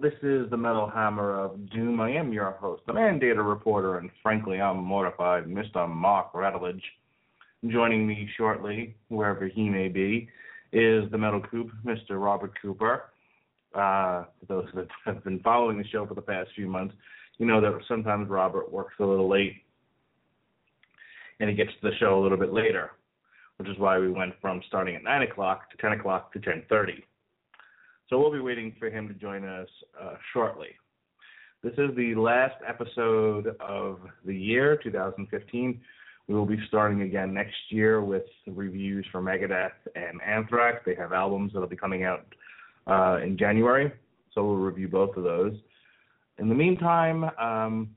This is the Metal Hammer of Doom. I am your host, the Mandator Reporter, and frankly, I'm mortified, Mr. Mark Radulich. Joining me shortly, wherever he may be, is the Metal Coop, Mr. Robert Cooper. Uh, those that have been following the show for the past few months, you know that sometimes Robert works a little late and he gets to the show a little bit later which is why we went from starting at 9 o'clock to 10 o'clock to 10.30. So we'll be waiting for him to join us uh, shortly. This is the last episode of the year, 2015. We will be starting again next year with reviews for Megadeth and Anthrax. They have albums that will be coming out uh, in January, so we'll review both of those. In the meantime, um,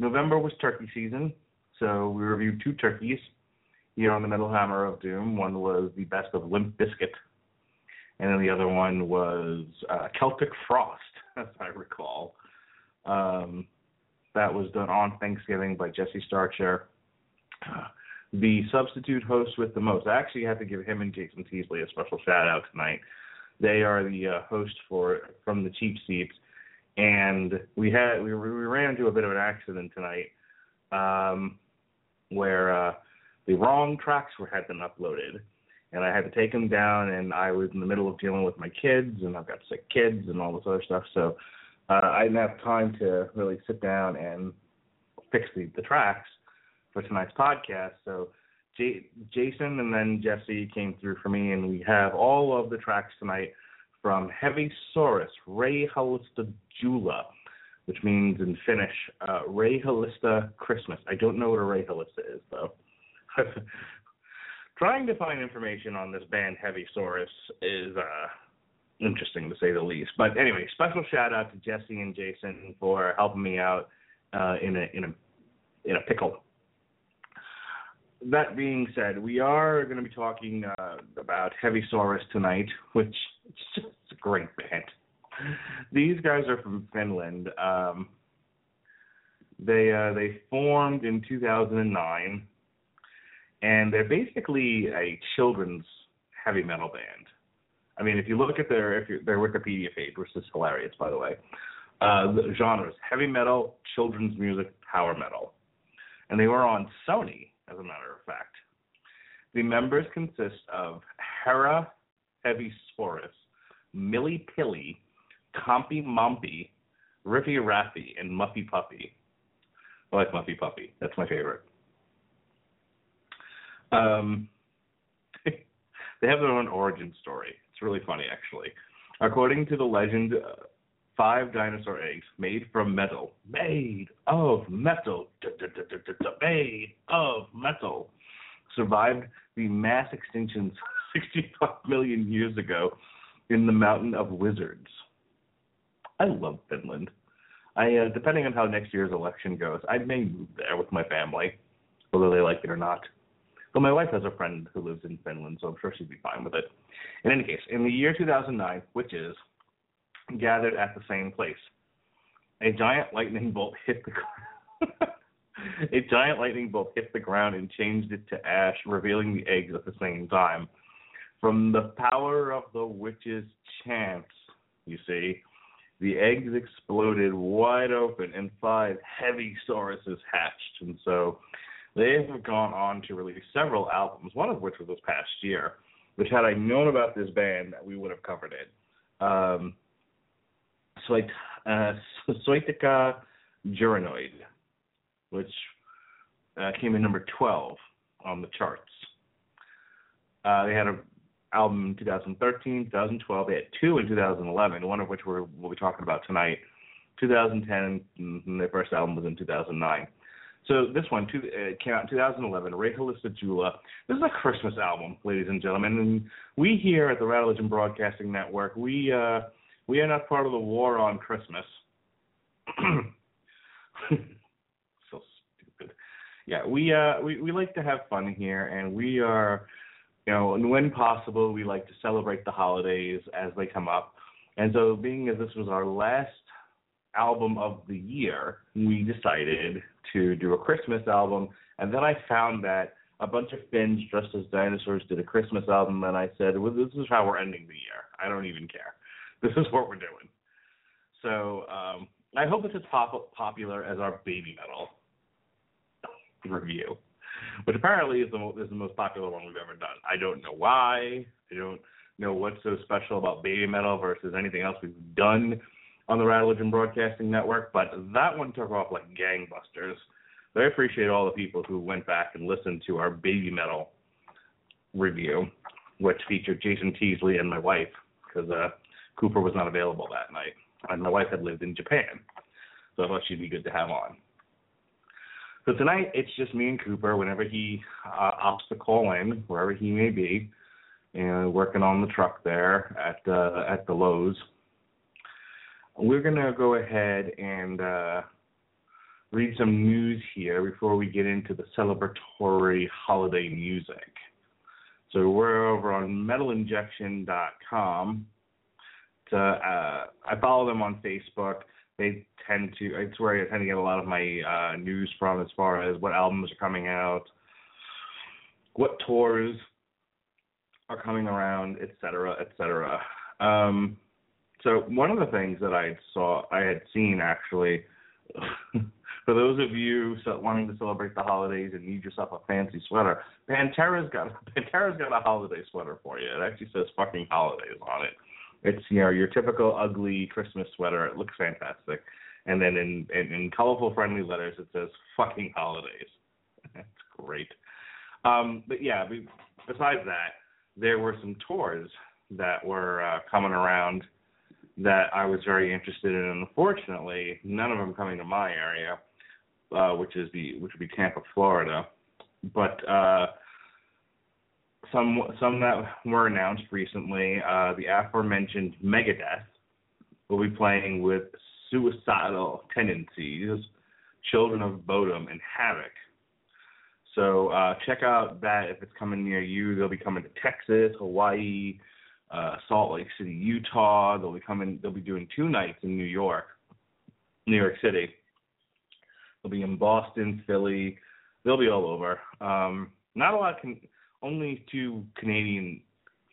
November was turkey season, so we reviewed two turkeys here on the Metal Hammer of Doom. One was the best of Limp Bizkit, and then the other one was uh, Celtic Frost, as I recall. Um, that was done on Thanksgiving by Jesse Starcher. Uh, the substitute host with the most. I actually have to give him and Jason Teasley a special shout out tonight. They are the uh, host for from the Cheap Seats, and we had we, we ran into a bit of an accident tonight, um, where uh, the wrong tracks were had been uploaded, and I had to take them down. And I was in the middle of dealing with my kids, and I've got sick kids and all this other stuff. So uh, I didn't have time to really sit down and fix the, the tracks for tonight's podcast. So J- Jason and then Jesse came through for me, and we have all of the tracks tonight from Heavy Saurus, Ray Halista Jula, which means in Finnish, uh, Ray Halista Christmas. I don't know what a Ray Halista is, though. trying to find information on this band Heavy Saurus is uh, interesting to say the least. But anyway, special shout out to Jesse and Jason for helping me out uh, in a in a in a pickle. That being said, we are going to be talking uh, about Hevisaurus tonight, which is just a great band. These guys are from Finland. Um, they uh, they formed in 2009 and they're basically a children's heavy metal band. I mean, if you look at their if you, their Wikipedia page, which is hilarious, by the way, uh, the genres: heavy metal, children's music, power metal, and they were on Sony, as a matter of fact. The members consist of Hera Heavy Sporus, Millie Pilly, Compy Mompy, Riffy Raffy, and Muffy Puppy. I like Muffy Puppy. That's my favorite. Um, they have their own origin story. It's really funny, actually. According to the legend, uh, five dinosaur eggs made from metal, made of metal, made of metal, survived the mass extinctions 65 million years ago in the Mountain of Wizards. I love Finland. I, uh, depending on how next year's election goes, I may move there with my family, whether they like it or not. But my wife has a friend who lives in Finland, so I'm sure she'd be fine with it. In any case, in the year 2009, witches gathered at the same place. A giant lightning bolt hit the a giant lightning bolt hit the ground and changed it to ash, revealing the eggs at the same time. From the power of the witch's chants, you see, the eggs exploded wide open and five heavy sauruses hatched. And so they have gone on to release several albums, one of which was this past year, which had I known about this band, we would have covered it. Um, Soit, uh, which uh, came in number 12 on the charts. Uh, they had an album in 2013, 2012. They had two in 2011, one of which we're, we'll be talking about tonight. 2010, and their first album was in 2009. So this one two, uh, came out in 2011, Ray Halista Jula. This is a Christmas album, ladies and gentlemen. And we here at the Radulich Broadcasting Network, we uh, we are not part of the war on Christmas. so stupid. Yeah, we uh we, we like to have fun here, and we are, you know, and when possible, we like to celebrate the holidays as they come up. And so, being as this was our last album of the year, we decided to do a Christmas album, and then I found that a bunch of Finns dressed as dinosaurs did a Christmas album, and I said, well, this is how we're ending the year. I don't even care. This is what we're doing. So um, I hope it's as pop- popular as our baby metal review, which apparently is the, is the most popular one we've ever done. I don't know why. I don't know what's so special about baby metal versus anything else we've done on the Radulich Broadcasting Network, but that one took off like gangbusters. So I appreciate all the people who went back and listened to our baby metal review, which featured Jason Teasley and my wife, because uh, Cooper was not available that night, and my wife had lived in Japan, so I thought she'd be good to have on. So tonight it's just me and Cooper. Whenever he uh, opts to call in, wherever he may be, and working on the truck there at uh, at the Lowe's we're going to go ahead and uh, read some news here before we get into the celebratory holiday music. So we're over on metalinjection.com. To, uh, I follow them on Facebook. They tend to, it's where I tend to get a lot of my uh, news from as far as what albums are coming out, what tours are coming around, et cetera, et cetera. Um, so one of the things that I saw, I had seen actually, for those of you wanting to celebrate the holidays and need yourself a fancy sweater, Pantera's got Pantera's got a holiday sweater for you. It actually says "fucking holidays" on it. It's you know your typical ugly Christmas sweater. It looks fantastic, and then in in, in colorful, friendly letters it says "fucking holidays." That's great. Um, but yeah, besides that, there were some tours that were uh, coming around that I was very interested in. Unfortunately, none of them coming to my area, uh, which is the which would be Tampa, Florida. But uh, some some that were announced recently. Uh, the aforementioned Megadeth will be playing with Suicidal Tendencies, Children of Bodom, and Havok. So uh, check out that if it's coming near you. They'll be coming to Texas, Hawaii, uh, Salt Lake City, Utah. They'll be coming. They'll be doing two nights in New York, New York City. They'll be in Boston, Philly. They'll be all over. Um, not a lot. Can, only two Canadian,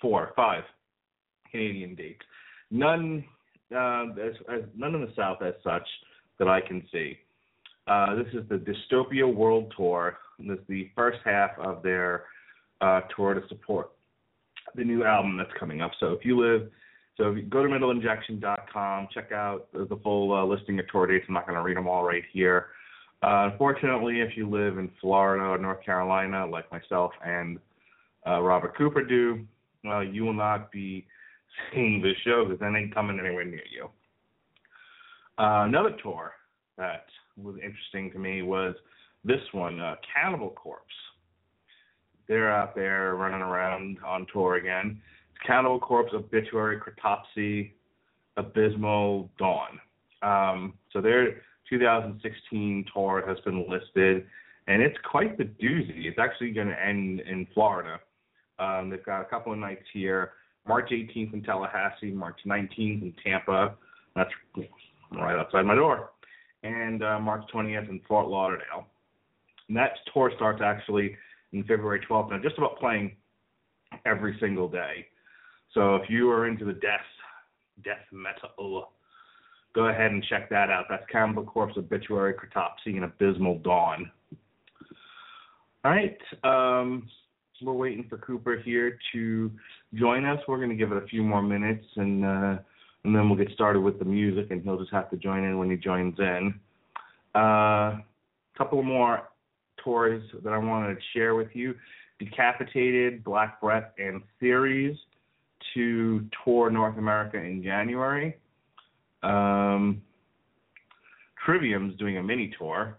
four, five Canadian dates. None, uh, as, as, none in the South as such that I can see. Uh, this is the Dystopia World Tour. This is the first half of their uh, tour to support the new album that's coming up. So if you live, so if you go to metalinjection.com, check out the full uh, listing of tour dates. I'm not going to read them all right here. Uh, unfortunately, if you live in Florida or North Carolina, like myself and uh, Robert Cooper do, well, you will not be seeing this show because that ain't coming anywhere near you. Uh, another tour that was interesting to me was this one, uh, Cannibal Corpse they're out there running around on tour again. Cannibal Corpse, Obituary, Cryptopsy, Abysmal, Dawn. Um, so their 2016 tour has been listed, and it's quite the doozy. It's actually going to end in Florida. Um, they've got a couple of nights here. March 18th in Tallahassee, March 19th in Tampa. That's right outside my door. And uh, March 20th in Fort Lauderdale. And that tour starts actually in February 12th, and I'm just about playing every single day. So if you are into the death death metal, go ahead and check that out. That's Cannibal Corpse, Obituary, Cryptopsy, and Abysmal Dawn. All right, um, we're waiting for Cooper here to join us. We're going to give it a few more minutes, and uh, and then we'll get started with the music, and he'll just have to join in when he joins in. A uh, couple more tours that I wanted to share with you. Decapitated, Black Breath, and Theories to tour North America in January. Um, Trivium's doing a mini tour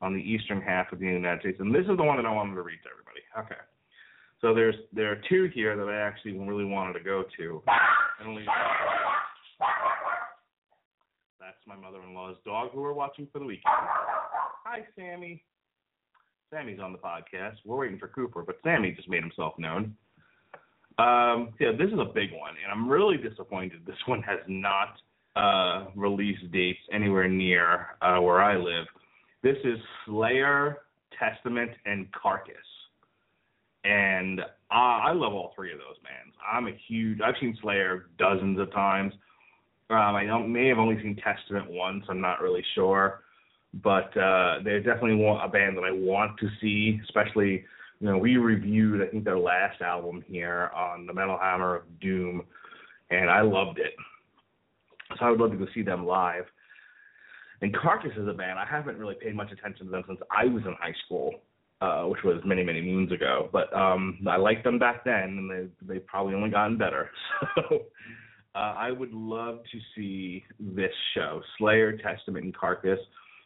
on the eastern half of the United States, and this is the one that I wanted to read to everybody. Okay. So there's there are two here that I actually really wanted to go to. That's my mother-in-law's dog who we're watching for the weekend. Hi, Sammy. Sammy's on the podcast. We're waiting for Cooper, but Sammy just made himself known. Um, yeah, this is a big one, and I'm really disappointed this one has not uh, dates anywhere near uh, where I live. This is Slayer, Testament, and Carcass. and I, I love all three of those bands. I'm a huge. I've seen Slayer dozens of times. Um, I don't may have only seen Testament once. I'm not really sure, but uh, they're definitely a band that I want to see. Especially, you know, we reviewed I think their last album here on the Metal Hammer of Doom, and I loved it. So I would love to go see them live. And Carcass is a band I haven't really paid much attention to them since I was in high school, uh, which was many many moons ago. But um, I liked them back then, and they they've probably only gotten better. So uh, I would love to see this show, Slayer, Testament, and Carcass.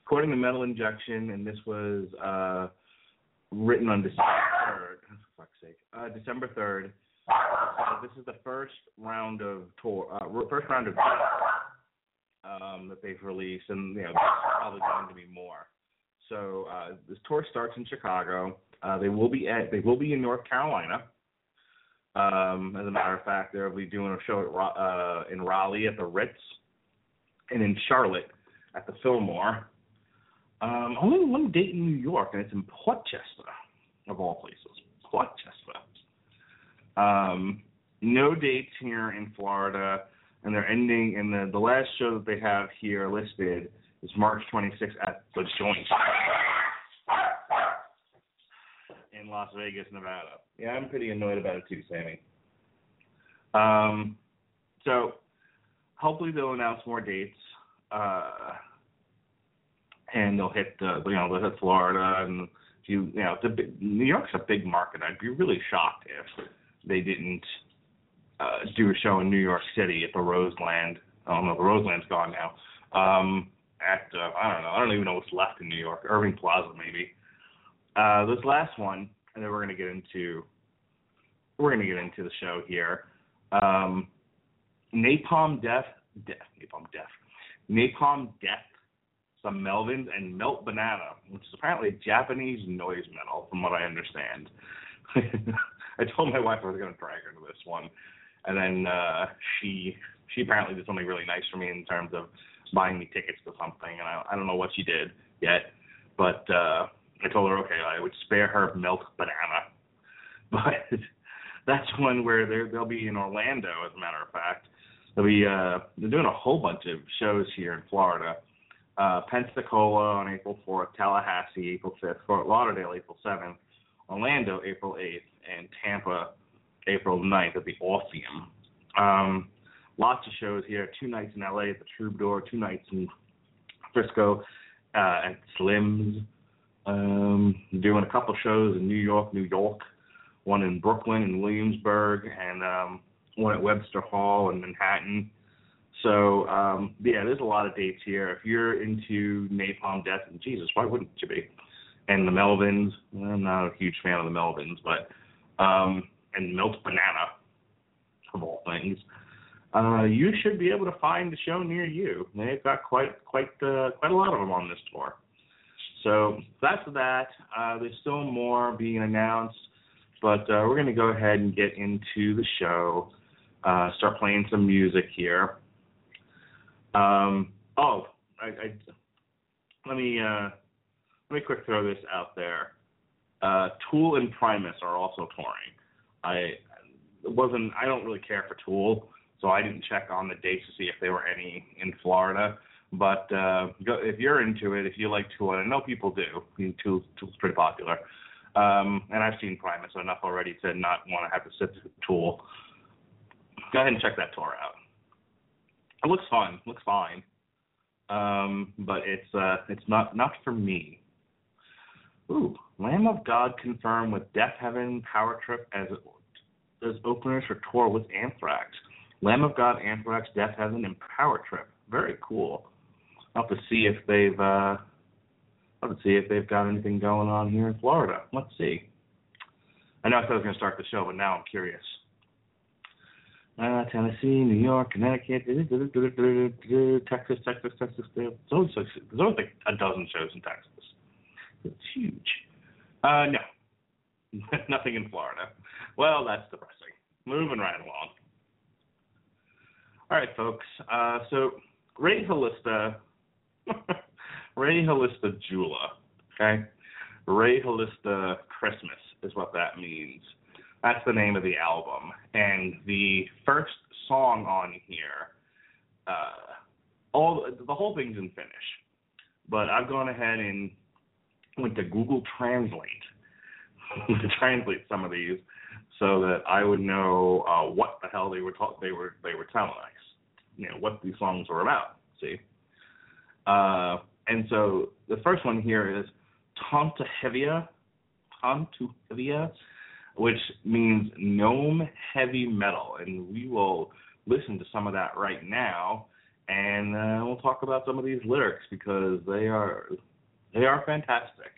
According to Metal Injection, and this was uh, written on December 3rd. For fuck's sake. Uh, December 3rd. Uh, this is the first round of tour, uh, first round of um, that they've released, and you know, there's probably going to be more. So uh, this tour starts in Chicago. Uh, they will be at, they will be in North Carolina. Um, as a matter of fact, they'll be doing a show at, in Raleigh at the Ritz, and in Charlotte at the Fillmore. Um, only one date in New York, and it's in Port Chester, of all places. Port Chester. Um, no dates here in Florida, and they're ending. And the the last show that they have here listed is March 26th at the Joint in Las Vegas, Nevada. Yeah, I'm pretty annoyed about it too, Sammy. Um, so hopefully they'll announce more dates, uh, and they'll hit the you know they'll hit Florida and you you know the New York's a big market. I'd be really shocked if they didn't uh, do a show in New York City at the don't know, the Roseland's gone now. Um, at uh, I don't know, I don't even know what's left in New York. Irving Plaza maybe. Uh, this last one, and then we're gonna get into we're gonna get into the show here. Um, Napalm Death, Death, Napalm Death, Napalm Death, some Melvins and Melt Banana, which is apparently Japanese noise metal, from what I understand. I told my wife I was gonna drag her to this one, and then uh, she she apparently did something really nice for me in terms of buying me tickets to something, and I, I don't know what she did yet, but uh, I told her okay, I would spare her Melt Banana, but that's one where they they'll be in Orlando, as a matter of fact. They'll be uh, they're doing a whole bunch of shows here in Florida. Uh, Pensacola on April 4th, Tallahassee April 5th, Fort Lauderdale April 7th, Orlando April 8th, and Tampa April 9th at the Orpheum. Um, lots of shows here. Two nights in LA at the Troubadour, two nights in Frisco uh, at Slim's. Um, doing a couple shows in New York, New York, one in Brooklyn and Williamsburg, and um, one at Webster Hall in Manhattan. So um, yeah, there's a lot of dates here. If you're into Napalm Death, and Jesus, why wouldn't you be? And the Melvins, I'm not a huge fan of the Melvins, but um, and Melt Banana, of all things uh, you should be able to find the show near you. They've got quite quite uh, quite a lot of them on this tour. So that's that. Uh, there's still more being announced, but uh, we're going to go ahead and get into the show. Uh, start playing some music here. Um, oh, I, I, let me uh, let me quick throw this out there. Uh, Tool and Primus are also touring. I wasn't. I don't really care for Tool so I didn't check on the dates to see if they were any in Florida. But uh, go, if you're into it, if you like Tool, and I know people do, I mean, Tool, Tool's pretty popular. Um, and I've seen Primus enough already to not want to have to sit through Tool. Go ahead and check that tour out. It looks fun, looks fine, um, but it's uh, it's not not for me. Ooh, Lamb of God confirmed with Deafheaven Power Trip as as openers for tour with Anthrax. Lamb of God, Anthrax, Deafheaven, and Power Trip. Very cool. I'll have to see if they've uh I'll have to see if they've got anything going on here in Florida. Let's see. I know I said I was gonna start the show, but now I'm curious. Uh, Tennessee, New York, Connecticut, Texas, Texas, Texas. There's always, there's always like a dozen shows in Texas. It's huge. Uh, no, nothing in Florida. Well, that's depressing. Moving right along. All right, folks. Uh, so Ray Halista, Ray Halista Jula, okay? Ray Holista Christmas is what that means. That's the name of the album. And the first song on here, uh, all the whole thing's in Finnish, but I've gone ahead and went to Google Translate to translate some of these so that I would know uh, what the hell they were ta- they were they were telling us, you know, what these songs were about. See, uh, and so the first one here is Tanta Hevia, Tantu Hevia, which means gnome heavy metal, and we will listen to some of that right now, and uh, we'll talk about some of these lyrics because they are they are fantastic.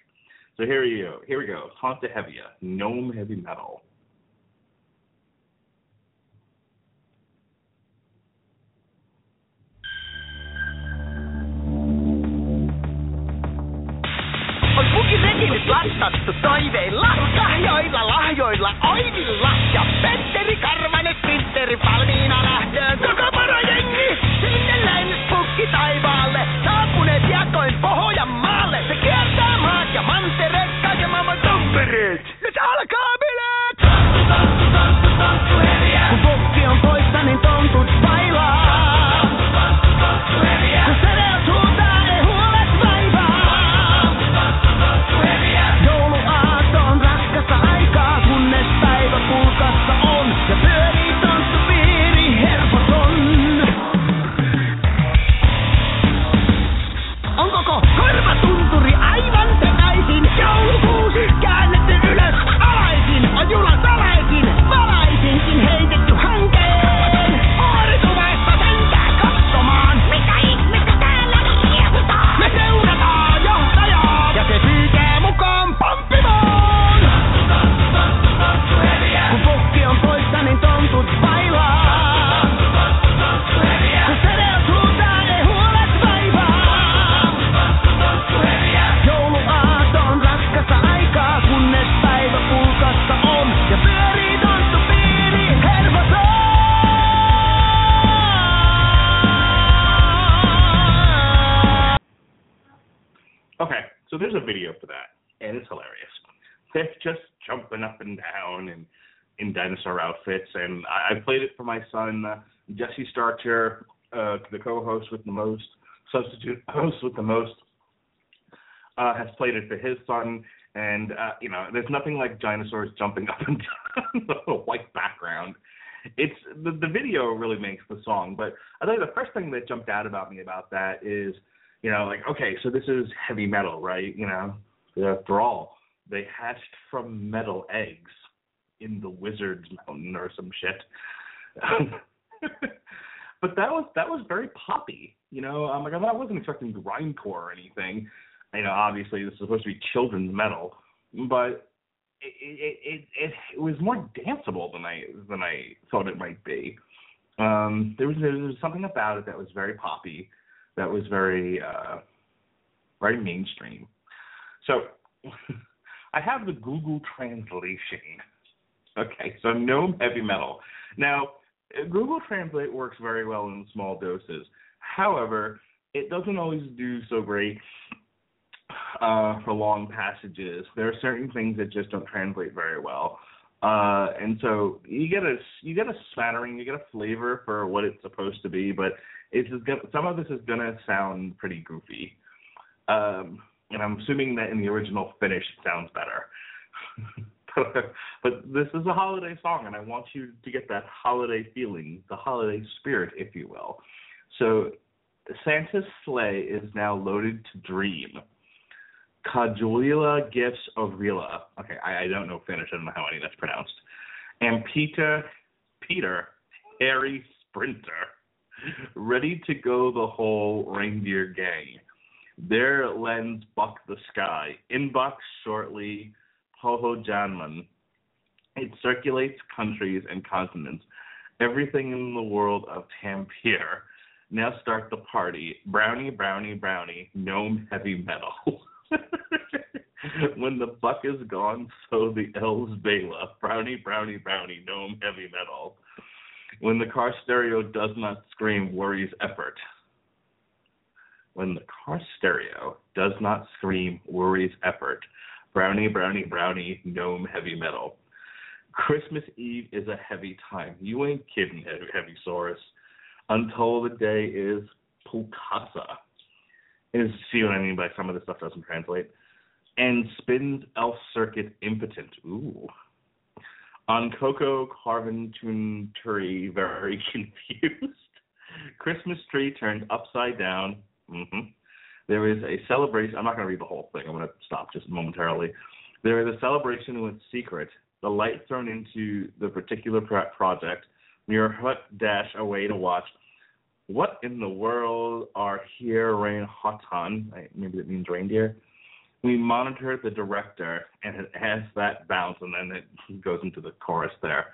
So here you go. Here we go. Tanta Hevia, gnome heavy metal. Bukirekin lastattu toiveilla, lahjoilla, lahjoilla, oivilla. Ja Petteri Karvanen sprinteri valmiina lähtöön. Koko porojengi, sinne lens pukki taivaalle. Saapuneet jakoin Pohjanmaalle. Se kiertää maat ja mantereet, kaiken maailman tompereet. Nyt alkaa bileet! Kun pukki on poissa, niin tontut vailaa. There's a video for that, and it's hilarious. They're just jumping up and down and in dinosaur outfits, and I, I played it for my son uh, Jesse Starcher, uh, the co-host with the most, substitute host with the most, uh, has played it for his son, and uh, you know, there's nothing like dinosaurs jumping up and down the white background. It's the the video really makes the song, but I think the first thing that jumped out about me about that is you know, like, okay, so this is heavy metal, right? You know, after all, they hatched from metal eggs in the Wizard's Mountain or some shit. but that was that was very poppy, you know. I'm like, I wasn't expecting grindcore or anything. You know, obviously this is supposed to be children's metal, but it it it, it, it was more danceable than I than I thought it might be. Um, there was there was something about it that was very poppy that was very uh, very mainstream. So I have the Google translation. Okay, so no heavy metal. Now Google Translate works very well in small doses. However, it doesn't always do so great uh, for long passages. There are certain things that just don't translate very well. Uh, and so you get a you get a smattering, you get a flavor for what it's supposed to be, but it's just gonna, some of this is gonna sound pretty goofy. Um, and I'm assuming that in the original Finnish it sounds better. but, but this is a holiday song, and I want you to get that holiday feeling, the holiday spirit, if you will. So Santa's sleigh is now loaded to dream. Kajulia gifts of Rila. Okay, I, I don't know Finnish. I don't know how any of that's pronounced. And Peter, Peter, Harry Sprinter, ready to go the whole reindeer gang. There lends Buck the sky. Inbox shortly, Poho Janman. It circulates countries and continents. Everything in the world of Tampere. Now start the party. Brownie, brownie, brownie. Gnome heavy metal. when the buck is gone, so the elves Bela. Brownie, brownie, brownie. Gnome heavy metal. When the car stereo does not scream, worries effort. When the car stereo does not scream, worries effort. Brownie, brownie, brownie, gnome heavy metal. Christmas Eve is a heavy time. You ain't kidding, Heavy, Saurus. Until the day is Pulkasa. Is see what I mean by some of the stuff doesn't translate. And spins Elf Circuit impotent. Ooh. On Coco Carven Turi, very confused. Christmas tree turned upside down. Mm-hmm. There is a celebration. I'm not going to read the whole thing. I'm going to stop just momentarily. There is a celebration with secret. The light thrown into the particular project. Your hut dash away to watch. What in the world are here rain hotan? Maybe that means reindeer. We monitor the director, and it has that bounce, and then it goes into the chorus there.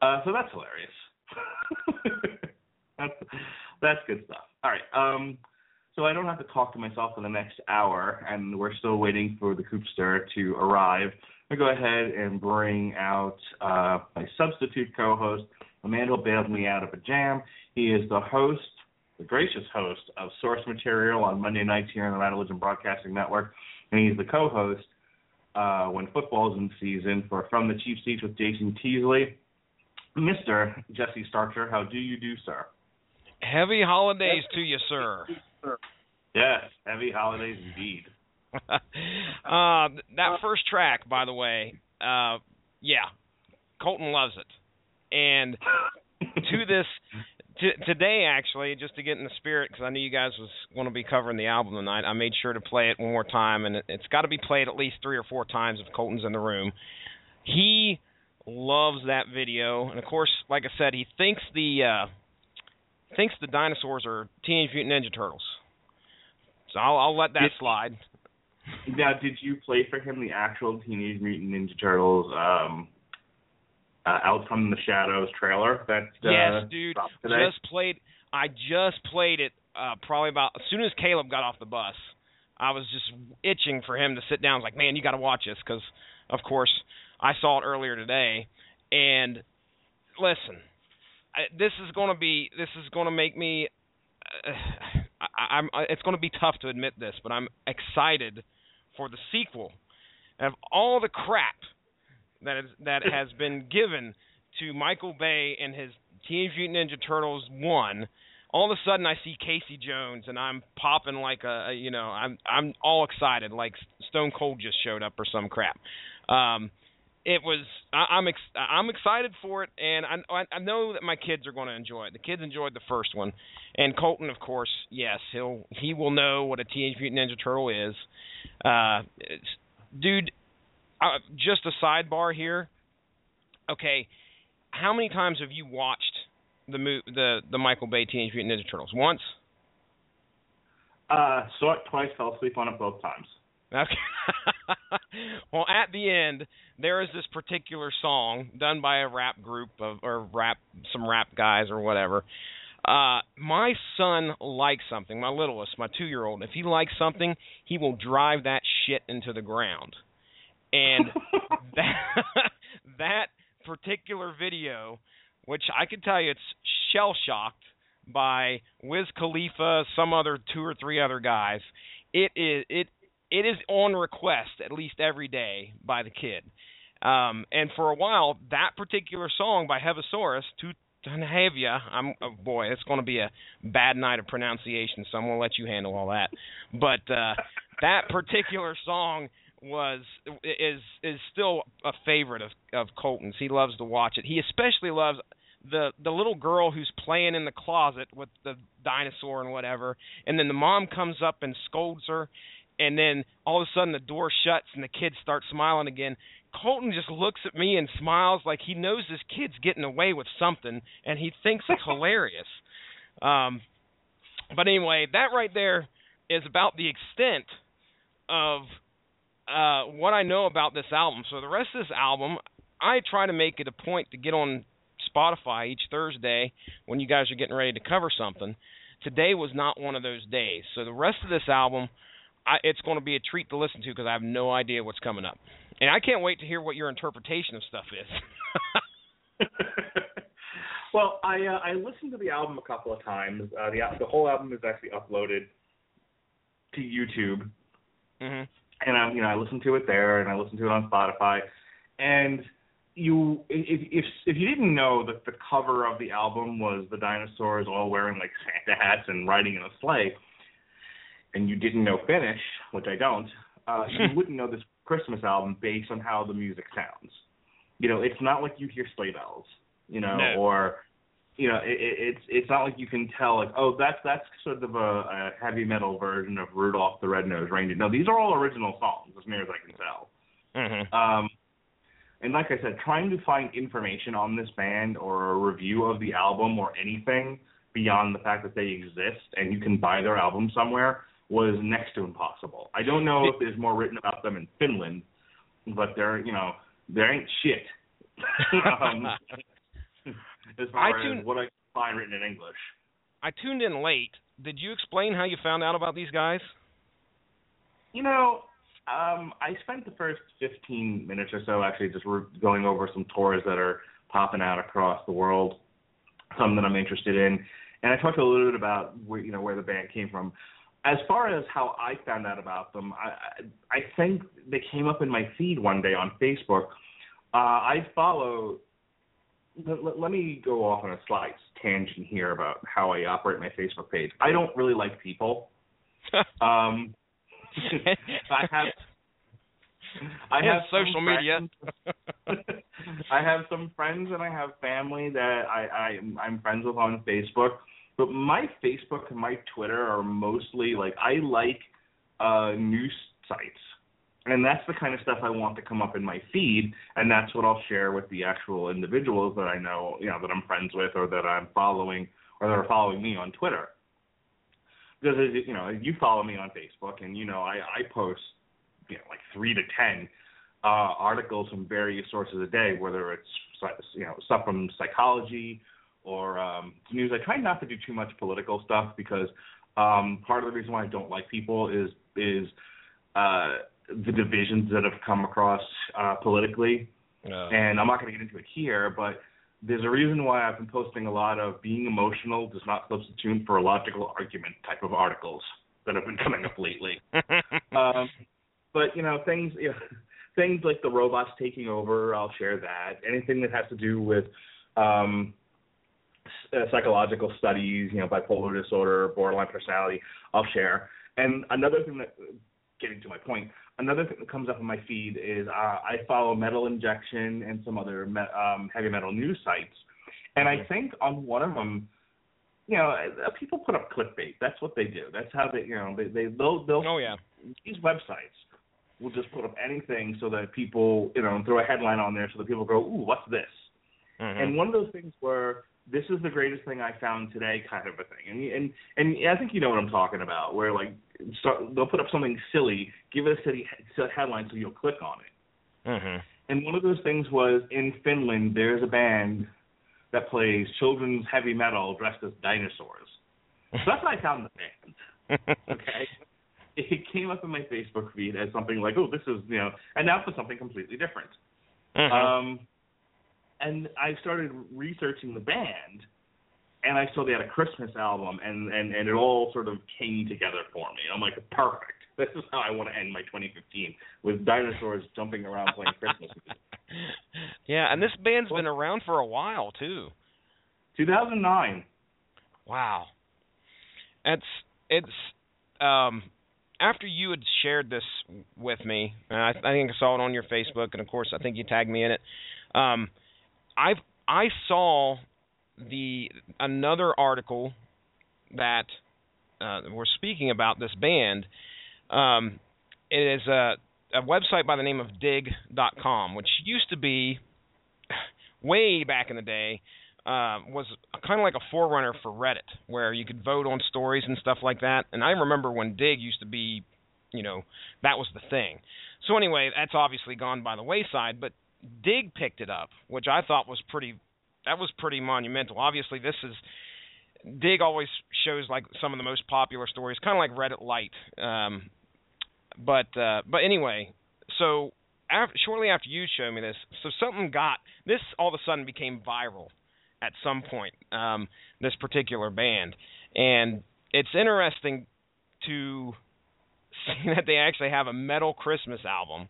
Uh, so that's hilarious. that's that's good stuff. All right. Um, so I don't have to talk to myself for the next hour, and we're still waiting for the Coopster to arrive. I'm to go ahead and bring out uh, my substitute co-host. Emmanuel bailed me out of a jam. He is the host, the gracious host of Source Material on Monday nights here on the Radulich Broadcasting Network, and he's the co-host uh, when football's in season for From the Cheap Seats with Jason Teasley. Mr. Jesse Starcher, how do you do, sir? Happy holidays to you, sir. Yes, happy holidays indeed. uh, that first track, by the way, uh, yeah, Colton loves it, and to this t- today actually, just to get in the spirit, because I knew you guys was going to be covering the album tonight. I made sure to play it one more time, and it, it's got to be played at least three or four times if Colton's in the room. He loves that video, and of course, like I said, he thinks the uh, thinks the dinosaurs are Teenage Mutant Ninja Turtles. So I'll, I'll let that did, slide. Now, did you play for him the actual Teenage Mutant Ninja Turtles um, uh, Out from the Shadows trailer? That uh, yes, dude. Just played. I just played it uh, probably about as soon as Caleb got off the bus. I was just itching for him to sit down. I was like, man, you got to watch this because, of course, I saw it earlier today. And listen, this is going to be this is going to make me uh, I, I'm it's going to be tough to admit this, but I'm excited for the sequel of all the crap that is that has been given to Michael Bay and his Teenage Mutant Ninja Turtles one. All of a sudden, I see Casey Jones, and I'm popping like a, you know, I'm I'm all excited, like Stone Cold just showed up or some crap. Um, it was I, I'm ex, I'm excited for it, and I I know that my kids are going to enjoy it. The kids enjoyed the first one, and Colton, of course, yes, he'll he will know what a Teenage Mutant Ninja Turtle is. Uh, dude, uh, just a sidebar here. Okay, how many times have you watched the mo- the the Michael Bay Teenage Mutant Ninja Turtles? Once. Uh, saw it twice. Fell asleep on it both times. Okay. well, at the end, there is this particular song done by a rap group of or rap some rap guys or whatever. Uh, my son likes something, my littlest, my two year old. If he likes something, he will drive that shit into the ground. And that that particular video, which I can tell you it's shell shocked by Wiz Khalifa, some other two or three other guys. It is it it is on request at least every day by the kid. Um, and for a while, that particular song by Hevisaurus, Tutanhavia, I'm oh boy, it's going to be a bad night of pronunciation, so I'm going to let you handle all that. But uh, that particular song was is is still a favorite of of Colton's. He loves to watch it. He especially loves the the little girl who's playing in the closet with the dinosaur and whatever, and then the mom comes up and scolds her, and then all of a sudden the door shuts and the kids start smiling again. Colton just looks at me and smiles like he knows this kid's getting away with something and he thinks it's hilarious. Um but anyway, that right there is about the extent of uh what I know about this album. So the rest of this album, I try to make it a point to get on Spotify each Thursday when you guys are getting ready to cover something. Today was not one of those days. So the rest of this album I, it's going to be a treat to listen to because I have no idea what's coming up, and I can't wait to hear what your interpretation of stuff is. well, I uh, I listened to the album a couple of times. Uh, the the whole album is actually uploaded to YouTube. Mm-hmm. And I, you know, I listened to it there, and I listened to it on Spotify, and you, if if if you didn't know that the cover of the album was the dinosaurs all wearing like Santa hats and riding in a sleigh, and you didn't know Finnish, which I don't, uh, you wouldn't know this Christmas album based on how the music sounds. You know, it's not like you hear sleigh bells, you know, No. or you know, it, it, it's it's not like you can tell like, oh, that's that's sort of a, a heavy metal version of Rudolph the Red-Nosed Reindeer. No, these are all original songs, as near as I can tell. Mhm. Um, and like I said, trying to find information on this band or a review of the album or anything beyond the fact that they exist and you can buy their album somewhere was next to impossible. I don't know if there's more written about them in Finland, but there, you know, there ain't shit. um, as far iTunes- as what I find written in English. I tuned in late. Did you explain how you found out about these guys? You know, um, I spent the first 15 minutes or so actually just re- going over some tours that are popping out across the world, some that I'm interested in, and I talked a little bit about where, you know where the band came from. As far as how I found out about them, I I I think they came up in my feed one day on Facebook. Uh, I follow. Let, let, me go off on a slight tangent here about how I operate my Facebook page. I don't really like people. Um, I have. I have social media. I have some friends and I have family that I, I I'm friends with on Facebook. But my Facebook and my Twitter are mostly like I like uh news sites. And that's the kind of stuff I want to come up in my feed, and that's what I'll share with the actual individuals that I know, you know, that I'm friends with or that I'm following or that are following me on Twitter because you know you follow me on Facebook and you know I I post you know like three to ten uh, articles from various sources a day, whether it's you know stuff from psychology or um, news. I try not to do too much political stuff because um, part of the reason why I don't like people is is uh, the divisions that have come across uh, politically and I'm not going to get into it here, but there's a reason why I've been posting a lot of being emotional does not substitute for a logical argument type of articles that have been coming up lately. um, but you know, things you know, things like the robots taking over, I'll share that. Anything that has to do with um, uh, psychological studies, you know, bipolar disorder, borderline personality, I'll share. And another thing that, getting to my point, another thing that comes up in my feed is uh, I follow Metal Injection and some other me- um, heavy metal news sites, and I think on one of them, you know, uh, people put up clickbait. That's what they do. That's how they, you know, they they they'll, they'll oh yeah. these websites will just put up anything so that people, you know, throw a headline on there so that people go, ooh, what's this? Mhm. And one of those things where this is the greatest thing I found today, kind of a thing. And and and I think you know what I'm talking about, where like start, they'll put up something silly, give it a city headline so you'll click on it. Mhm. And one of those things was in Finland, there's a band that plays children's heavy metal dressed as dinosaurs. So that's how I found the band. Okay. It came up in my Facebook feed as something like, oh, this is, you know, and now for something completely different. Mhm. Um, and I started researching the band, and I saw they had a Christmas album, and and and it all sort of came together for me. I'm like, perfect. This is how I want to end my 2015 with dinosaurs jumping around playing Christmas yeah, and this band's been around for a while too. 2009. Wow. It's it's um after you had shared this with me, and I, I think I saw it on your Facebook, and of course I think you tagged me in it. Um, I I saw the another article that uh, we're speaking about this band. Um, it is a a website by the name of Digg.com, which used to be way back in the day uh, was kind of like a forerunner for Reddit, where you could vote on stories and stuff like that. And I remember when Digg used to be, you know, that was the thing. So anyway, that's obviously gone by the wayside. But Digg picked it up, which I thought was pretty. That was pretty monumental. Obviously, this is Digg always shows like some of the most popular stories, kind of like Reddit Light. Um, but uh, but anyway, so after, shortly after you showed me this, so something got this all of a sudden became viral at some point. Um, this particular band, and it's interesting to see that they actually have a metal Christmas album.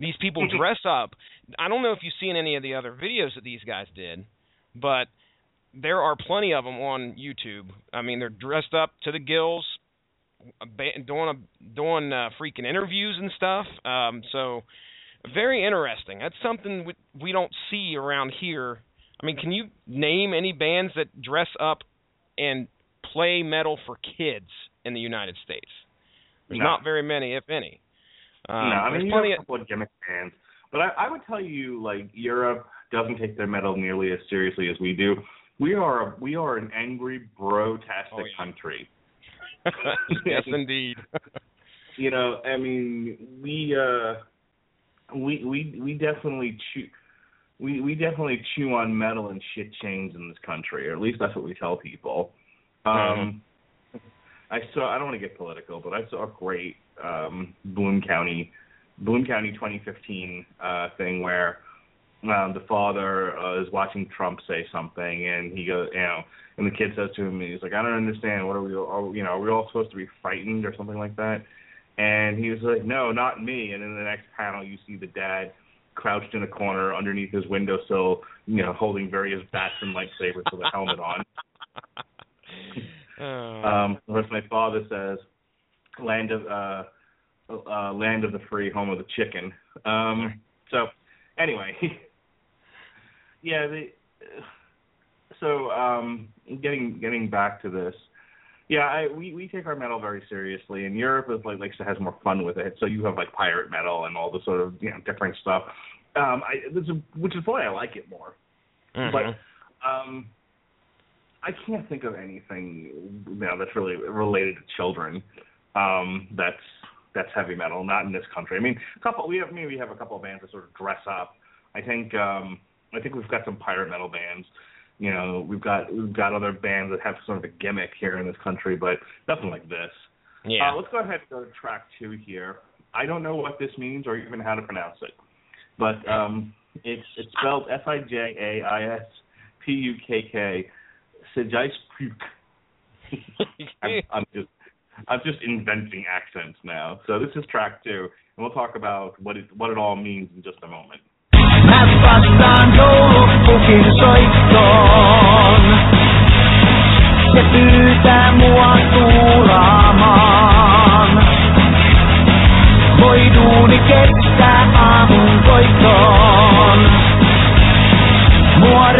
These people dress up. I don't know if you've seen any of the other videos that these guys did, but there are plenty of them on YouTube. I mean, they're dressed up to the gills, doing a, doing uh, freaking interviews and stuff. Um, so very interesting. That's something we, we don't see around here. I mean, can you name any bands that dress up and play metal for kids in the United States? There's No. not very many, if any. Um, no, I mean you plenty have a couple of gimmick bands, but I, I would tell you like Europe doesn't take their metal nearly as seriously as we do. We are a, we are an angry bro-tastic Oh, yeah. country. yes, indeed. You know, I mean, we uh we we we definitely chew we we definitely chew on metal and shit chains in this country, or at least that's what we tell people. Um I saw I don't want to get political, but I saw a great um Boone County Bloom County 2015 uh thing where um the father uh, is watching Trump say something and he goes, you know, and the kid says to him, he's like, I don't understand. What are we? Are, you know, are we all supposed to be frightened or something like that? And he was like, No, not me. And in the next panel, you see the dad crouched in a corner underneath his windowsill, you know, holding various bats and lightsabers with a helmet on. Oh. Um, of course, my father says, "Land of uh, uh, land of the free, home of the chicken." Um, so, anyway, yeah. The, so, um, getting getting back to this, yeah, I, we we take our metal very seriously, and Europe is like likes to has more fun with it. So you have like pirate metal and all the sort of you know different stuff. Um, I this is, which is why I like it more. Mhm. But um, I can't think of anything you know that's really related to children. Um, that's that's heavy metal, not in this country. I mean, a couple we have maybe we have a couple of bands that sort of dress up. I think um, I think we've got some pirate metal bands. You know, we've got we've got other bands that have sort of a gimmick here in this country, but nothing like this. yeah. Uh, let's go ahead and go to track two here. I don't know what this means or even how to pronounce it, but um, it's it's spelled S I J A I S P U K K. Sijaispuk. I'm, I'm just I'm just inventing accents now. So this is track two, and we'll talk about what it what it all means in just a moment. Voi duuni kestää aamun koittoon. Mua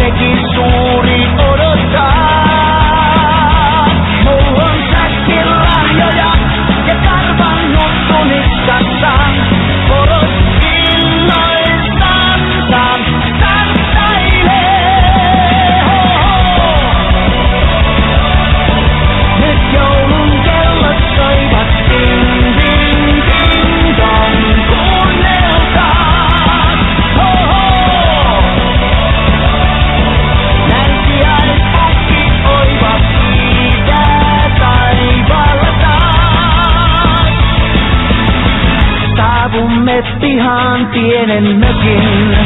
pienen mökin.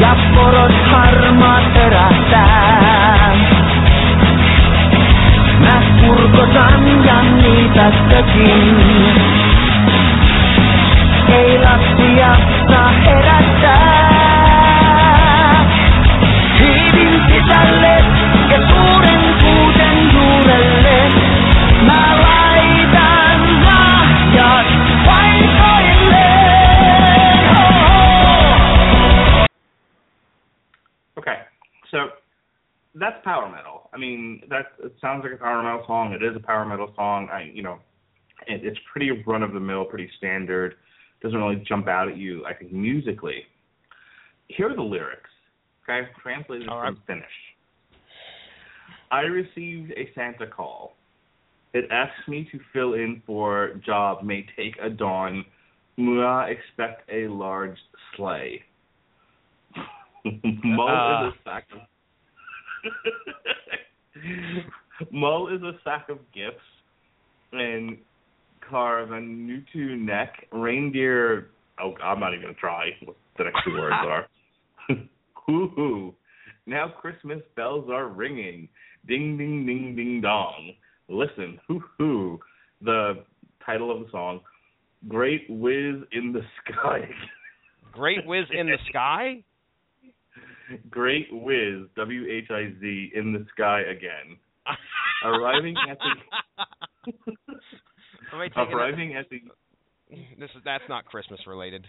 Ja porot harmaat örähtää. Mä kurkotan ja niitä tökin. Ei lapsia saa herättää. Hiivin sisälle that's power metal. I mean, that it sounds like a power metal song. It is a power metal song. I, you know, it, it's pretty run of the mill, pretty standard. Doesn't really jump out at you. I think musically. Here are the lyrics. Okay, translated All from right. Finnish. I received a Santa call. It asks me to fill in for job may take a dawn. Mua expect a large sleigh. Mull Ah. is a sack of Mull is a sack of gifts and carve a Nutu neck reindeer. Oh, I'm not even gonna try what the next two words are. hoo hoo! Now Christmas bells are ringing. Ding ding ding ding dong. Listen, hoo hoo! the title of the song, "Great Whiz in the Sky." Great whiz in the sky. Great Whiz, W H I Z, in the sky again. Arriving at the Somebody taking a- arriving at the This is that's not Christmas related.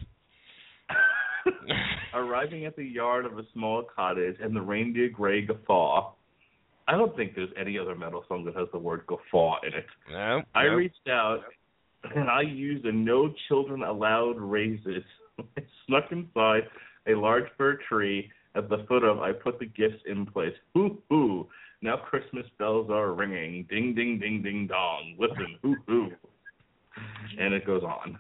arriving at the yard of a small cottage and the reindeer gray guffaw. I don't think there's any other metal song that has the word guffaw in it. No. I no. reached out and I used a no children allowed raises. I snuck inside a large fir tree at the foot of I put the gifts in place. Hoo hoo. Now Christmas bells are ringing. Ding ding ding ding dong. Listen, hoo hoo. And it goes on.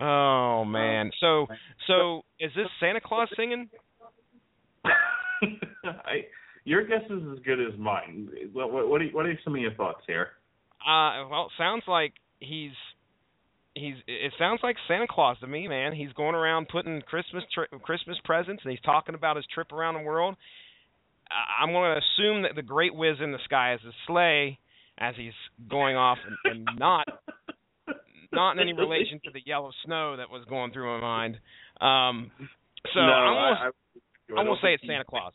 Oh man. So so is this Santa Claus singing? I, your guess is as good as mine. What, what, what, are, what are some of your thoughts here? Uh well, it sounds like he's he's it sounds like Santa Claus to me, man. He's going around putting Christmas tri- Christmas presents and he's talking about his trip around the world. I- I'm going to assume that the great whiz in the sky is a sleigh as he's going off and, and not not in any relation to the yellow snow that was going through my mind. Um so no, I'm gonna, I, I, I'm gonna say it's Santa Claus.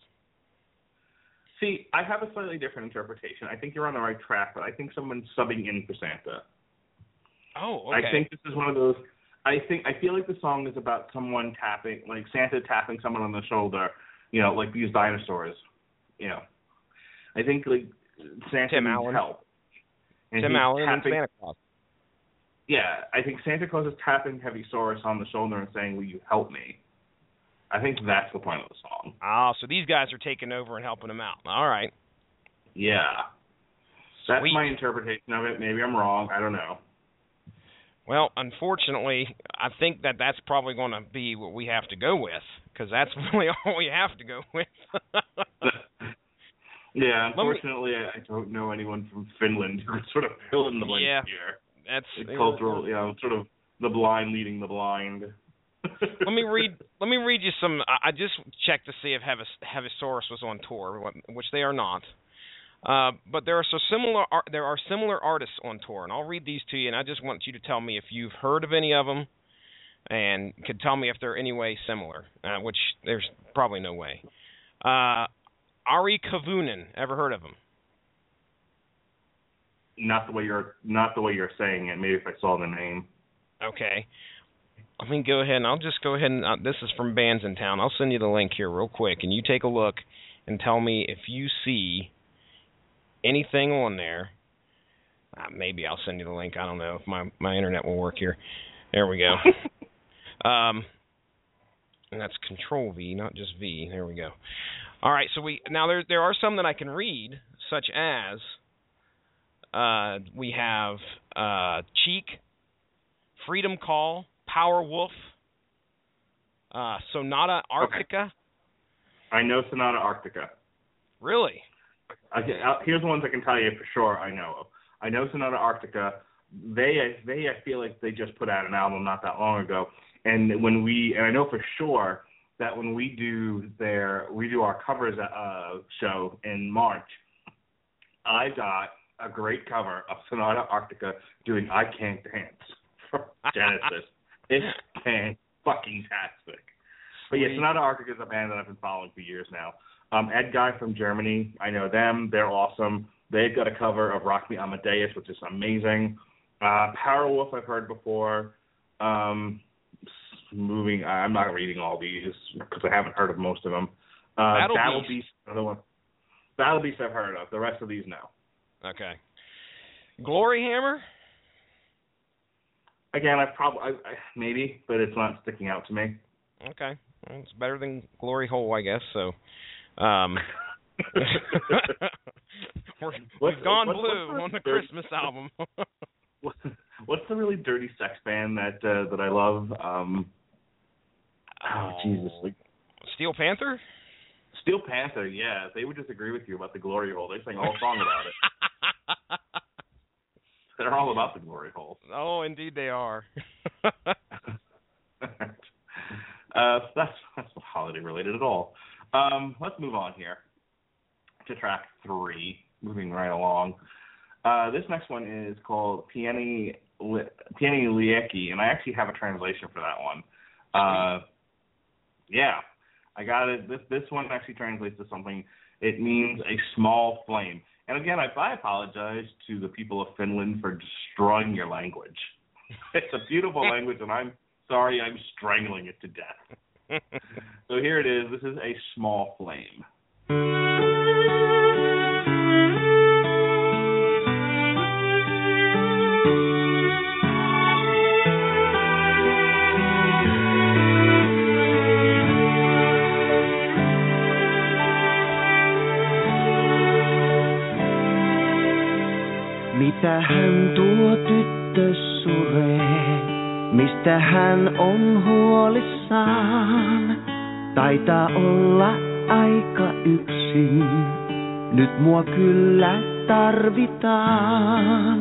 See, I have a slightly different interpretation. I think you're on the right track, but I think someone's subbing in for Santa. Oh, okay. I think this is one of those. I think I feel like the song is about someone tapping, like Santa tapping someone on the shoulder. You know, like these dinosaurs. You know, I think like Santa Tim needs Allen. help. And Tim Allen and Santa Claus. Yeah, I think Santa Claus is tapping Hevisaurus on the shoulder and saying, "Will you help me?" I think that's the point of the song. Oh, so these guys are taking over and helping him out. All right. Yeah, that's my interpretation of it. Maybe I'm wrong. I don't know. Well, unfortunately, I think that that's probably going to be what we have to go with because that's really all we have to go with. yeah, Let me- unfortunately, I don't know anyone from Finland who sort of fill in the blank Yeah. here. that's It's cultural, you know, sort of the blind leading the blind. let me read. Let me read you some. I I just checked to see if Hevis, Hevisaurus was on tour, which they are not. Uh, but there are so similar. ar- There are similar artists on tour, and I'll read these to you. And I just want you to tell me if you've heard of any of them, and could tell me if they're any way similar. Uh, which there's probably no way. Uh, Ari Kavunen, ever heard of him? not the way you're not the way you're saying it. Maybe if I saw the name. Okay. Let me go ahead and I'll just go ahead and uh, this is from Bands in Town. I'll send you the link here real quick, and you take a look and tell me if you see anything on there. Uh, maybe I'll send you the link. I don't know if my my internet will work here. There we go. um, and that's Control V, not just V. There we go. All right. So we now there there are some that I can read, such as uh, we have uh, Cheek, Freedom Call, Power Wolf, uh, Sonata Arctica. I know Sonata Arctica. Really? I, I, here's the ones I can tell you for sure. I know of. I know Sonata Arctica. They they I feel like they just put out an album not that long ago, and when we and I know for sure that when we do their we do our covers uh, show in March, I got a great cover of Sonata Arctica doing "I Can't Dance" from Genesis. it's fan fucking tastic. But yeah, Sonata Arctica is a band that I've been following for years now. Um, Edguy from Germany, I know them. They're awesome. They've got a cover of Rock Me Amadeus, which is amazing. Uh, Powerwolf, I've heard before. Um, moving, I'm not reading all these because I haven't heard of most of them. Uh, Battle Battle Beast. Beast, another one. Battle Beast, I've heard of. The rest of these, no. Okay. Glory Hammer? Again, I've probably I, I, maybe, but it's not sticking out to me. Okay. Well, it's better than Glory Hole, I guess. So, um, we're, What's- we've gone blue on the Christmas album. What's the really dirty sex band that uh, that I love? Um, oh Jesus, like Steel Panther? Steel Panther. Yeah, they would disagree with you about the glory hole. They sing a whole song about it. They're all about the glory hole. oh, indeed they are. uh, that's that's not holiday related at all. Um, let's move on here to track three. Moving right along. Uh, this next one is called Pieni Li- Pieni Lieki, and I actually have a translation for that one. Uh, yeah, I got it. This this one actually translates to something. It means a small flame. And again, I, I apologize to the people of Finland for destroying your language. It's a beautiful language, and I'm sorry I'm strangling it to death. so here it is. This is a small flame. Mitä hän tuo tyttö suree? Mistä hän on huolissaan? Taitaa olla aika yksin. Nyt mua kyllä tarvitaan.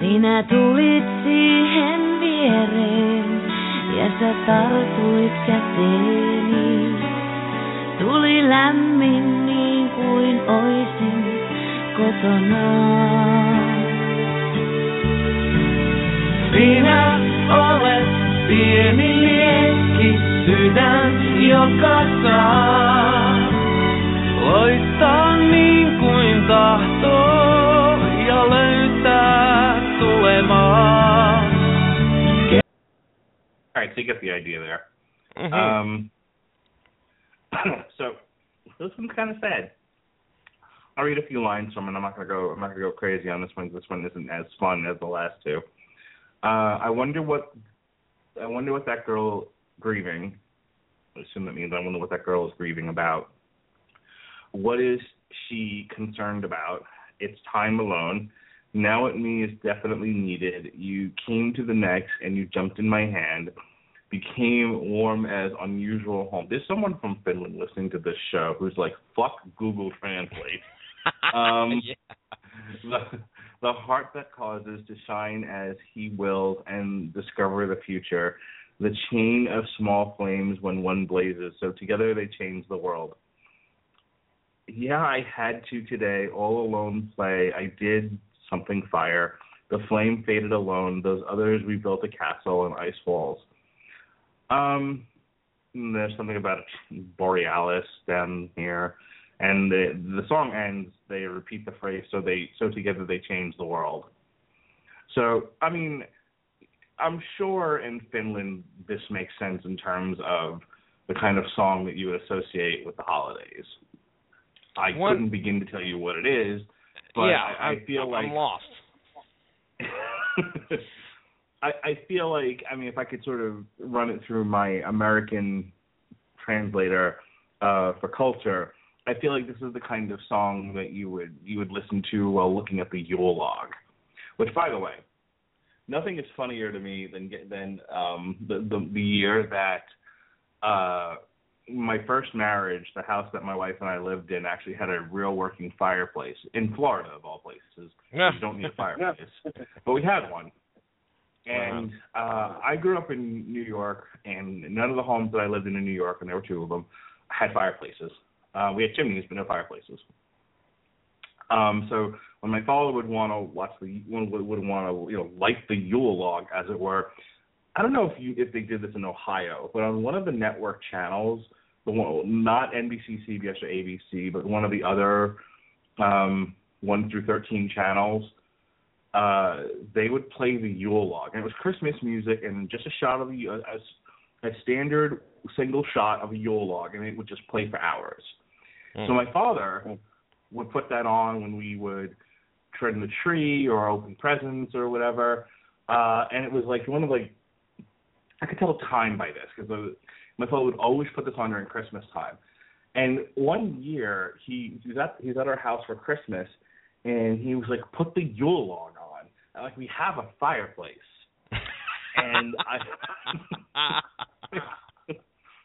Sinä tulit siihen viereen ja sä tartuit käteeni. Tuli lämmin niin kuin oisin kotona. Sinä olet pieni liekki, sydän, joka saa loistaa niin kuin tahtoo ja löytää tulemaa. All right, so you get the idea there. Mhm. Um, so this one's kind of sad. I'll read a few lines from it. I'm not gonna go. I'm not gonna go crazy on this one. This one isn't as fun as the last two. Uh, I wonder what. I wonder what that girl grieving. I assume that means I wonder what that girl is grieving about. What is she concerned about? It's time alone. Now at me is definitely needed. You came to the next and you jumped in my hand became warm as unusual home. There's someone from Finland listening to this show who's like, fuck Google Translate. Um, yeah. the, the heart that causes to shine as he wills and discover the future. The chain of small flames when one blazes, so together they change the world. Yeah, I had to today, all alone play. I did something fire. The flame faded alone. Those others rebuilt a castle and ice walls. Um, there's something about Borealis down here, and the the song ends. They repeat the phrase, so they so together they change the world. So I mean, I'm sure in Finland this makes sense in terms of the kind of song that you would associate with the holidays. I One- couldn't begin to tell you what it is, but yeah, I, I feel I'm, like I'm lost. I, I feel like I mean if I could sort of run it through my American translator uh, for culture, I feel like this is the kind of song that you would you would listen to while looking at the Yule log. Which, by the way, nothing is funnier to me than than um, the, the the year that uh, my first marriage, the house that my wife and I lived in, actually had a real working fireplace in Florida, of all places. Yeah. You don't need a fireplace, but we had one. And uh, I grew up in New York, and none of the homes that I lived in in New York, and there were two of them, had fireplaces. Uh, we had chimneys, but no fireplaces. Um, so when my father would want to watch the, would, would want to, you know, light the Yule log, as it were. I don't know if you if they did this in Ohio, but on one of the network channels, the one not NBC, CBS, or ABC, but one of the other um, one through thirteen channels, uh, they would play the Yule log, and it was Christmas music and just a shot of the a, a standard single shot of a Yule log, and it would just play for hours. So my father would put that on when we would trim the tree or open presents or whatever, uh, and it was like one of like I could tell time by this because my father would always put this on during Christmas time. And one year he he's at he's at our house for Christmas, and he was like, "Put the Yule log on." And, like we have a fireplace, and I.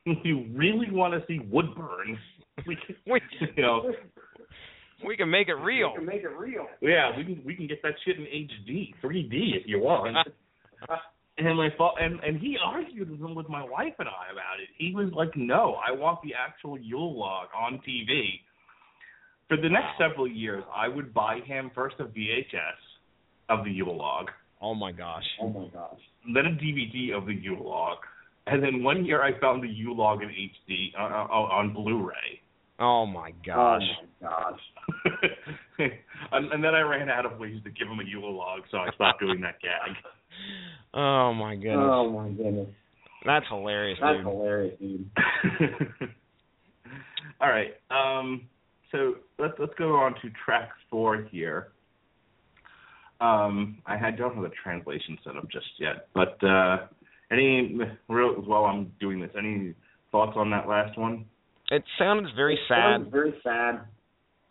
you really want to see wood burn? We can, make it real. we can make it real. yeah, we can we can get that shit in HD, 3D if you want. and my fa- and and he argued with with my wife and I about it. He was like, "No, I want the actual Yule log on TV." For the next several years, I would buy him first a VHS, of the Yule log, Oh my gosh. Oh my gosh. then a DVD of the Yule log, and then one year I found the Yule log in HD uh, uh, on Blu-ray. Oh my gosh. Oh my gosh. and, and then I ran out of ways to give him a Yule log, so I stopped doing that gag. Oh my goodness. Oh my goodness. That's hilarious, That's dude. hilarious, dude. All right. Um, so let's let's go on to track four here. Um, I had, don't have the translation set up just yet, but uh, any real while I'm doing this, any thoughts on that last one? It sounded very It sad. sounds Very sad.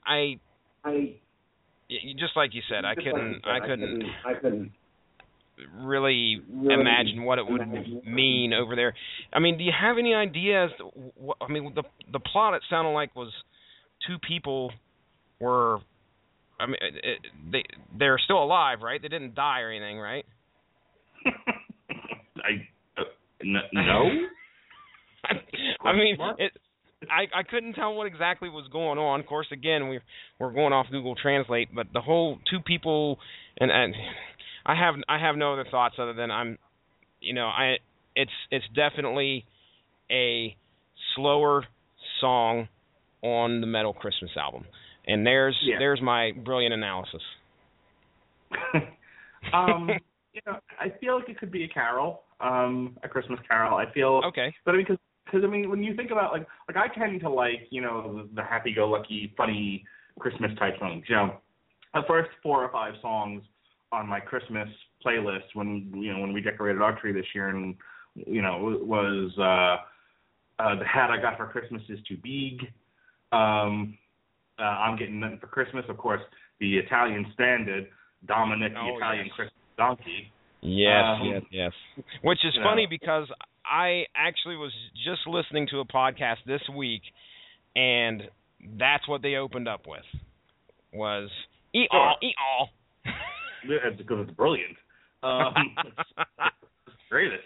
I I y- just like you said, I couldn't you said, I couldn't I couldn't really really imagine what it would imagine. mean over there. I mean, do you have any idea as to what I mean the the plot it sounded like was two people were I mean it, it, they they're still alive, right? They didn't die or anything, right? I uh, n- no. I mean, it I I couldn't tell what exactly was going on. Of course, again, we we're going off Google Translate, but the whole two people and and I have I have no other thoughts other than I'm, you know, I it's it's definitely a slower song on the Metal Christmas album, and there's Yeah. there's my brilliant analysis. um, you know, I feel like it could be a carol, um, a Christmas carol. I feel Okay. But I mean, because I mean, when you think about like like I tend to like you know the, the happy-go-lucky, funny Christmas type songs. You know, the first four or five songs on my Christmas playlist when you know when we decorated our tree this year and you know was uh, uh, the hat I got for Christmas is too big. Um, uh, I'm getting nothing for Christmas. Of course, the Italian standard, Dominic the Oh, Italian yes. Christmas donkey. Yes, Um, yes, yes. Which is funny know. because I actually was just listening to a podcast this week, and that's what they opened up with was eat all, eat all. Because it's brilliant. Um, it's greatest.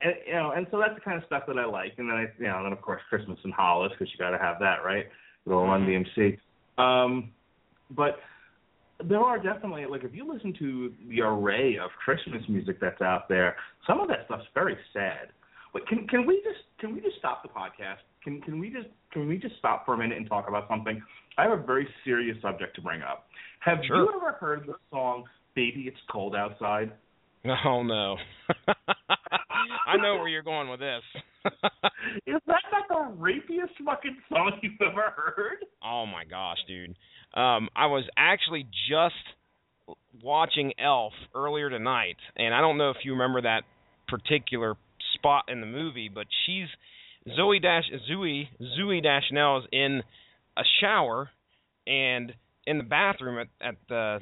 And you know, and so that's the kind of stuff that I like. And then I, you know, and then of course Christmas in Hollis because you got to have that, right? Little Run DMC. Um, but there are definitely like if you listen to the array of Christmas music that's out there, some of that stuff's very sad. Wait, can can we just can we just stop the podcast? Can can we just can we just stop for a minute and talk about something? I have a very serious subject to bring up. Have Sure. you ever heard the song "Baby It's Cold Outside"? Oh no. I know where you're going with this. Is that not the rapiest fucking song you've ever heard? oh my gosh, dude. Um I was actually just watching Elf earlier tonight, and I don't know if you remember that particular spot in the movie, but she's Zoe Dash Zoe Zooey Deschanel is in a shower and in the bathroom at at the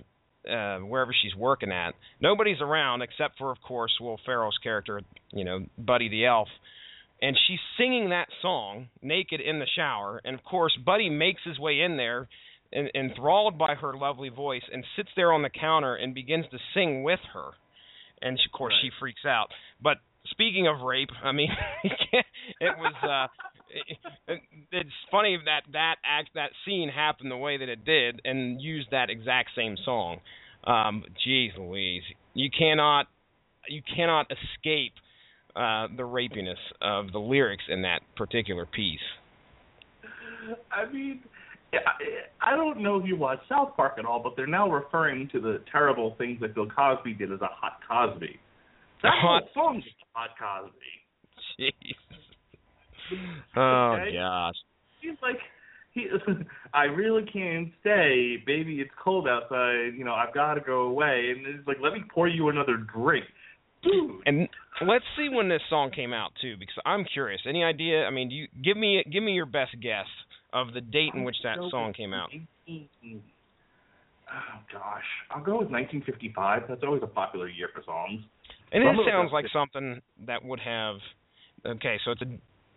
uh wherever she's working at. Nobody's around except for of course Will Ferrell's character, you know, Buddy the Elf. And she's singing that song naked in the shower, and of course Buddy makes his way in there en- enthralled by her lovely voice and sits there on the counter and begins to sing with her. And she, of course she freaks out. But speaking of rape, I mean, it was uh it, it's funny that that act that scene happened the way that it did and used that exact same song. Um jeez Louise, you cannot you cannot escape uh the rapiness of the lyrics in that particular piece. I mean, I, I don't know if you watch South Park at all, but they're now referring to the terrible things that Bill Cosby did as a hot Cosby. That whole Hot- song is hot Cosby. Jeez. Oh Okay. gosh. He's like, he, I really can't stay, baby. It's cold outside. You know, I've got to go away. And it's like, let me pour you another drink, dude. And let's see when this song came out too, because I'm curious. Any idea? I mean, do you give me give me your best guess of the date in which that song came out? Oh gosh, I'll go with 1955. That's always a popular year for songs. And it sounds like something that would have. Okay, so it's a.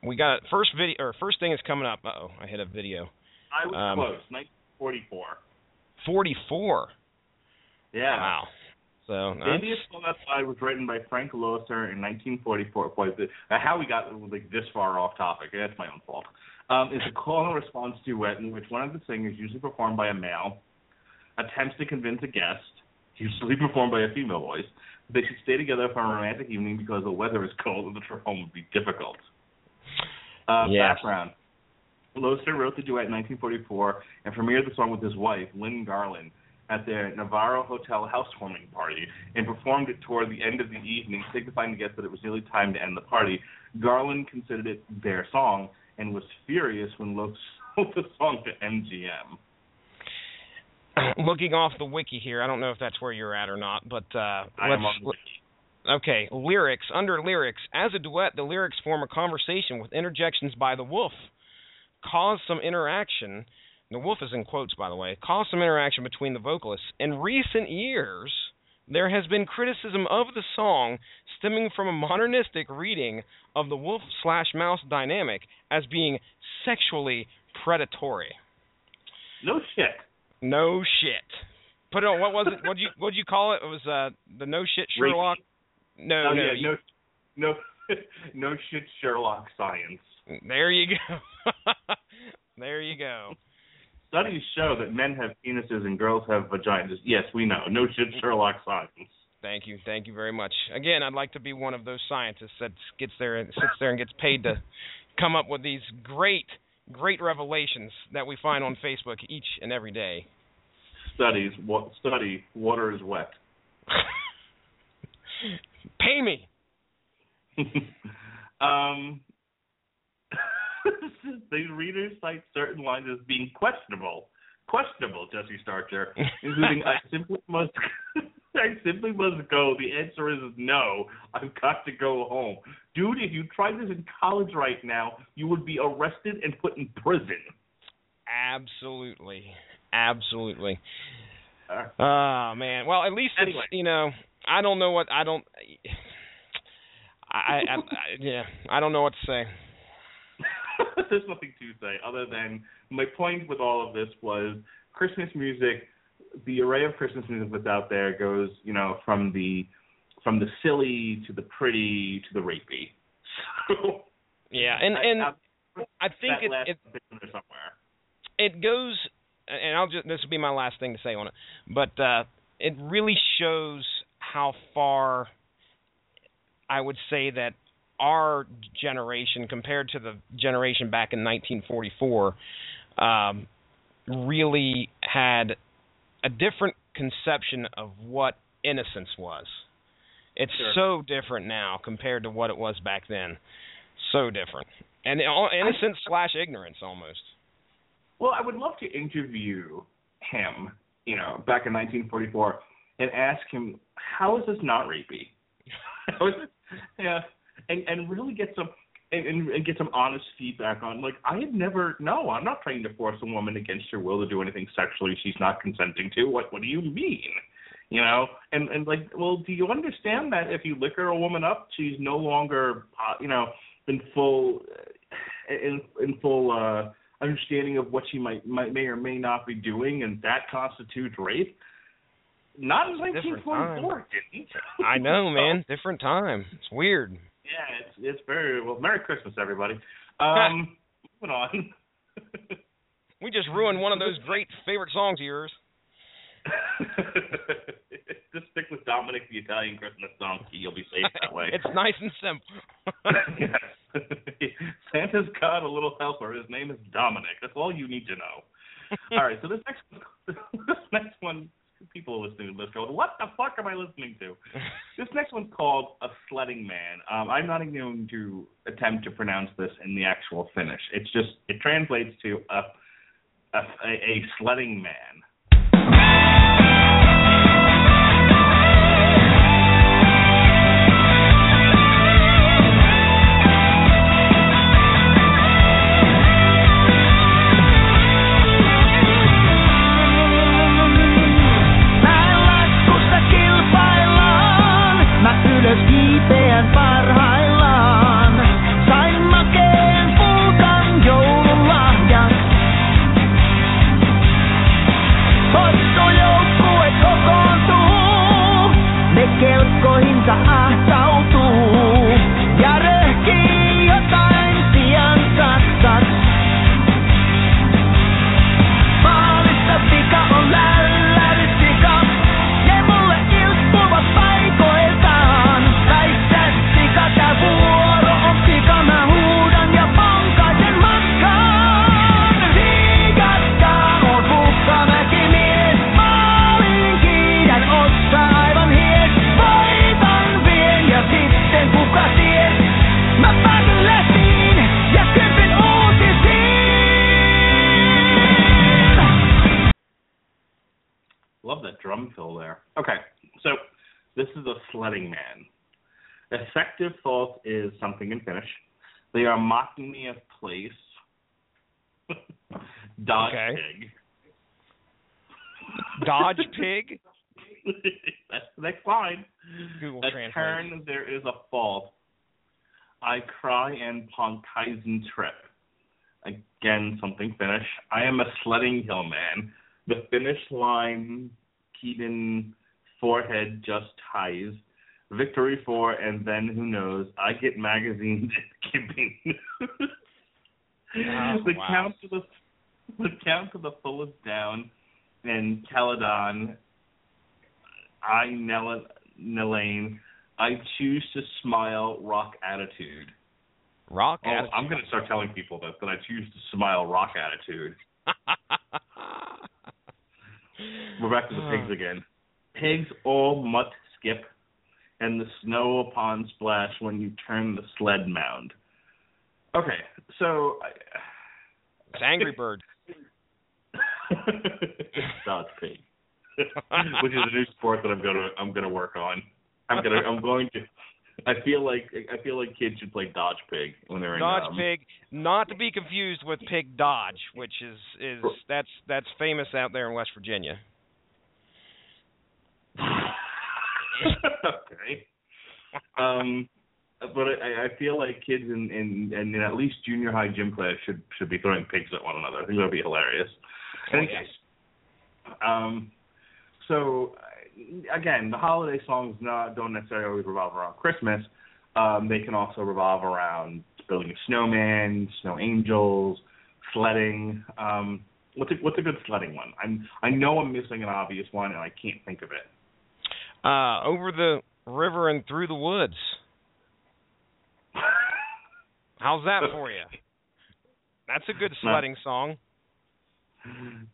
We got first video or first thing is coming up. Uh oh, I hit a video. I was Um, close. 1944. Forty-four. Yeah. Wow. So It's Cold Outside was written by Frank Loesser in 1944. Boy, the, uh, how we got like this far off topic, that's my own fault. Um, it's a call and response duet in which one of the singers, usually performed by a male, attempts to convince a guest usually performed by a female voice. They should stay together for a romantic evening because the weather is cold and the trip home would be difficult. Uh, Yes. Background. Loesser wrote the duet in 1944 and premiered the song with his wife, Lynn Garland, at their Navarro Hotel housewarming party and performed it toward the end of the evening, signifying to guests that it was nearly time to end the party. Garland considered it their song and was furious when Loeb sold the song to MGM. Looking off the wiki here, I don't know if that's where you're at or not, but uh, I let's. am on the Okay, lyrics. Under lyrics, as a duet, the lyrics form a conversation with interjections by the wolf. Cause some interaction. The wolf is in quotes, by the way. Cause some interaction between the vocalists. In recent years, there has been criticism of the song stemming from a modernistic reading of the wolf slash mouse dynamic as being sexually predatory. No shit. No shit. Put it on. What was it? What you what you call it? It was uh the no shit Sherlock. No, oh, no, yeah, you- no, no, no shit, Sherlock science. There you go. there you go. Studies show that men have penises and girls have vaginas. Yes, we know. No shit, Sherlock science. Thank you, thank you very much. Again, I'd like to be one of those scientists that gets there and sits there and gets paid to come up with these great, great revelations that we find on Facebook each and every day. Studies. What study? Water is wet. Pay me. um, the readers cite certain lines as being questionable. Questionable, Jesse Starcher, including "I simply must, I simply must go." The answer is no. I've got to go home, dude. If you tried this in college right now, you would be arrested and put in prison. Absolutely, absolutely. Oh man. Well, at least it's Anyway. you know I don't know what I don't. I, I, I yeah I don't know what to say. There's nothing to say other than my point with all of this was Christmas music. The array of Christmas music that's out there goes, you know, from the from the silly to the pretty to the rapey. So Yeah, and I- and I- I think it it bit in there somewhere. it goes and I'll just this will be my last thing to say on it. But uh it really shows how far I would say that our generation compared to the generation back in 1944 um really had a different conception of what innocence was. It's Sure. so different now compared to what it was back then. So different. And all- innocence slash ignorance almost. Well, I would love to interview him, you know, back in 1944, and ask him how is this not rapey? Yeah, and and really get some and, and, and get some honest feedback on like I had never no, I'm not trying to force a woman against her will to do anything sexually she's not consenting to. What what do you mean? You know, and and like, well, do you understand that if you liquor a woman up, she's no longer, uh, you know, in full, in in full uh understanding of what she might might may or may not be doing, and that constitutes rape. Not in Different 1944, didn't. I know, man. Different time. It's weird. Yeah, it's it's very well. Merry Christmas, everybody. Um, moving on. We just ruined one of those great favorite songs of yours. Just stick with Dominic, the Italian Christmas donkey. You'll be safe that way. it's nice and simple. yes. Santa's got a little helper. His name is Dominic. That's all you need to know. all right, so this next this next one, people listening to this going, what the fuck am I listening to? This next one's called A Sledding Man. Um, I'm not even going to attempt to pronounce this in the actual Finnish. It's just it translates to a a, a, a sledding man. Something in Finnish. They are mocking me of place. Dodge Okay. pig. Dodge pig. That's the next line. Google A Translate. turn there is a fault. I cry and Ponkaisen trip. Again, something Finnish. I am a sledding hill man. The finish line, Keaton forehead just ties. Victory for, and then who knows? I get magazines skipping. Oh, the wow. count to the the count to the full is down, and Caledon. I Nell Nellane. I choose to smile. Rock attitude. Rock Oh, attitude. I'm gonna start telling people that that I choose to smile. Rock attitude. We're back to the pigs again. Pigs all mutt skip, and the snow upon splash when you turn the sled mound. Okay, so It's Angry Bird. Dodge pig, which is a new sport that I'm gonna I'm gonna work on. I'm gonna I'm going to. I feel like I feel like kids should play Dodge Pig when they're Dodge in um, pig, not to be confused with pig Dodge, which is is that's that's famous out there in West Virginia. okay. Um, but I, I feel like kids in, in in at least junior high gym class should should be throwing pigs at one another. I think that would be hilarious. Any case, um, so again, the holiday songs not don't necessarily always revolve around Christmas. Um, they can also revolve around building a snowman, snow angels, sledding. Um, what's a, what's a good sledding one? I'm I know I'm missing an obvious one and I can't think of it. Uh, over the river and through the woods. How's that for you? That's a good sledding song.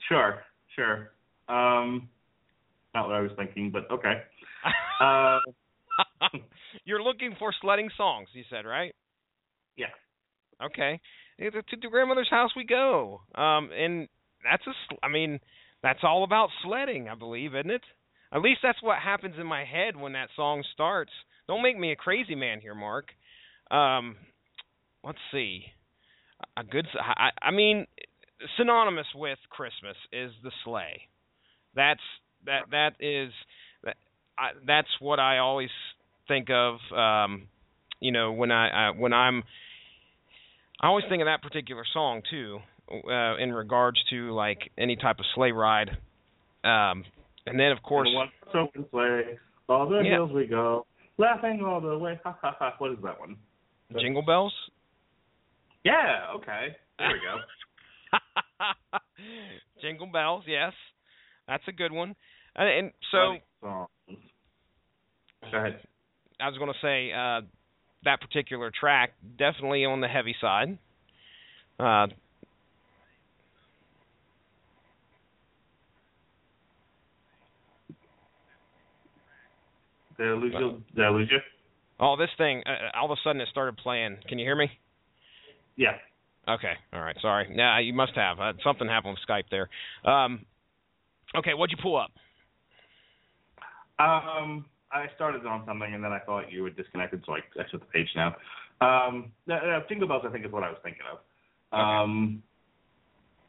Sure, sure. Um, not what I was thinking, but okay. Uh, You're looking for sledding songs, you said, right? yeah. Okay. To to grandmother's house we go. Um, and that's a. I mean, that's all about sledding, I believe, isn't it? At least that's what happens in my head when that song starts. Don't make me a crazy man here, Mark. Um, let's see. A good. I, I mean, synonymous with Christmas is the sleigh. That's that. That is. That, I, that's what I always think of. Um, you know, when I, I when I'm I always think of that particular song too, uh, in regards to like any type of sleigh ride. Um, and then of course, open sleigh, all the Yeah. hills we go, laughing all the way. Ha ha ha. What is that one? Jingle Bells. Yeah. Okay. There we go. Jingle Bells, yes, that's a good one. And, and so Go ahead. I was going to say uh, that particular track definitely on the heavy side. Uh, Did I lose you? Did I lose you? oh, this thing! Uh, all of a sudden, it started playing. Can you hear me? Yeah. Okay. All right. Sorry. Yeah, you must have. Uh, something happened with Skype there. Um, okay. What'd you pull up? Um, I started on something and then I thought you were disconnected, so I exit the page now. Um, uh, uh, Jingle Bells, I think, is what I was thinking of. Um,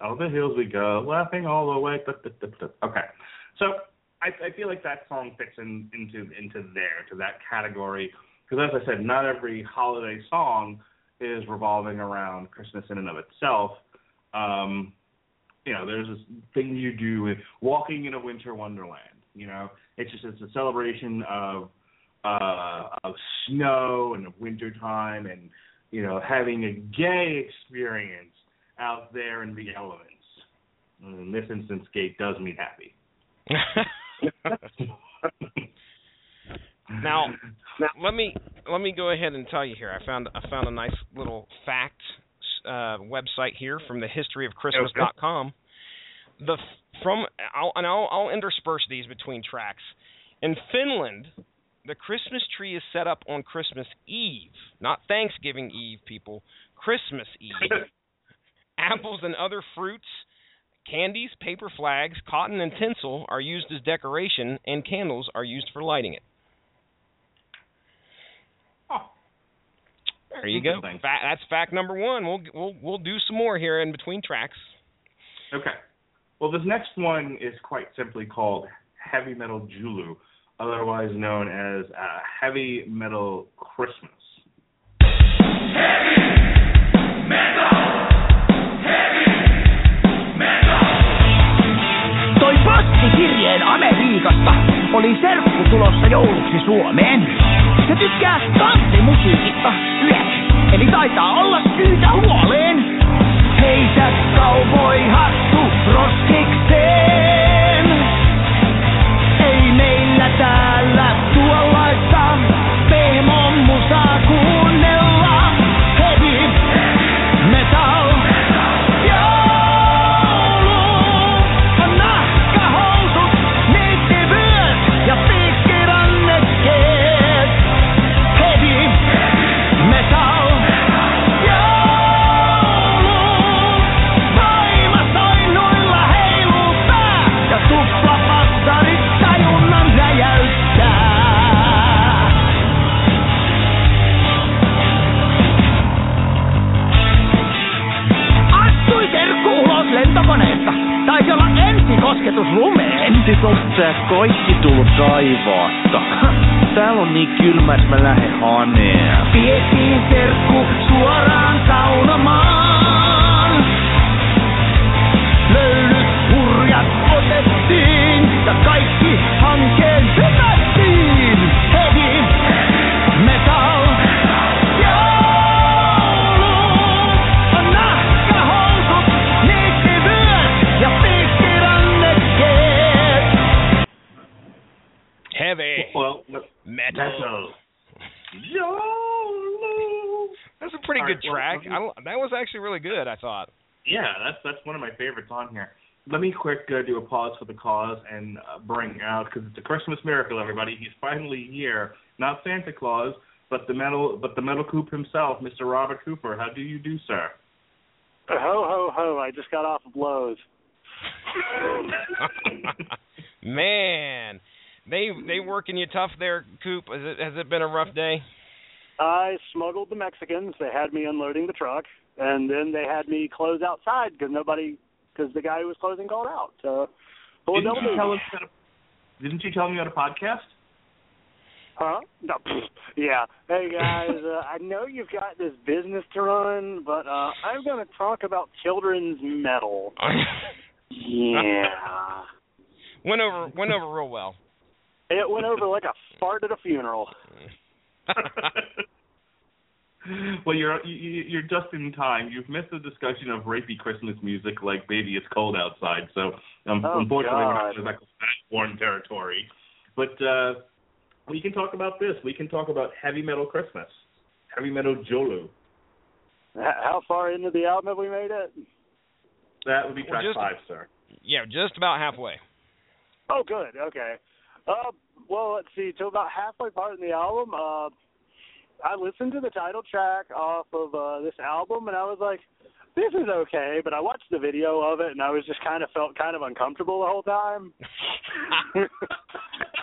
all the hills we go, laughing all the way. Okay, so I, I feel like that song fits in into into there to that category because, as I said, not every holiday song is revolving around Christmas in and of itself. Um, you know, there's this thing you do with walking in a winter wonderland. You know, it's just it's a celebration of uh of snow and of winter time and you know having a gay experience out there in the elements. In this instance, gay does mean happy. Now, let me let me go ahead and tell you here. I found I found a nice little fact uh, website here from the historyofchristmas.com. The from I'll, and I'll, I'll intersperse these between tracks. In Finland, the Christmas tree is set up on Christmas Eve, not Thanksgiving Eve, people. Christmas Eve. Apples and other fruits, Candies, paper flags, cotton, and tinsel are used as decoration, and candles are used for lighting it. There you go. That's fact number one. We'll we'll we'll do some more here in between tracks. Okay. Well, this next one is quite simply called heavy metal Julu, otherwise known as uh, heavy metal Christmas. Heavy! Toi postikirjeen Amerikasta oli serkku tulossa jouluksi Suomeen. Se tykkää kantrimusiikista yek, eli taitaa olla syytä huoleen. Heitä cowboy hattu roskikseen. Tää kaikki tullut taivaasta. Täällä on niin kylmä, että mä lähden haneen. Vietiin serkku suoraan saunomaan. Löylyt hurjat otettiin ja kaikki hankeen hypättiin. Heavy Well, metal. metal. Jolo. That's a pretty All good right, well, track. let me- I, that was actually really good. I thought. Yeah, that's that's one of my favorites on here. Let me quick uh, do a pause for the cause and uh, bring out because it's a Christmas miracle, everybody. He's finally here. Not Santa Claus, but the metal, but the metal coop himself, Mr. Robert Cooper. How do you do, sir? Ho ho ho! I just got off of Lowe's. Man, they they working you tough there, Coop. Has it has it been a rough day? I smuggled the Mexicans. They had me unloading the truck, and then they had me close outside because nobody, because the guy who was closing called out. So, full of Didn't double you tell us that? Didn't you tell me you had a podcast? Huh? No. pfft. Yeah. Hey guys, uh, I know you've got this business to run, but uh I'm going to talk about children's metal. Yeah. went over went over real well. It went over like a fart at a funeral. well, you're you- you- you're just in time. You've missed the discussion of rapey Christmas music like "Baby It's Cold Outside." So, um, Oh, unfortunately, we're not God. in that foreign territory. But uh, we can talk about this. We can talk about heavy metal Christmas, heavy metal Jolu. How far into the album have we made it? That would be Well, track just- five, sir. Yeah, just about halfway. Oh, good. Okay. Uh, well, let's see. To about halfway part in the album, uh, I listened to the title track off of uh, this album, and I was like, "This is okay." But I watched the video of it, and I was just kind of felt kind of uncomfortable the whole time.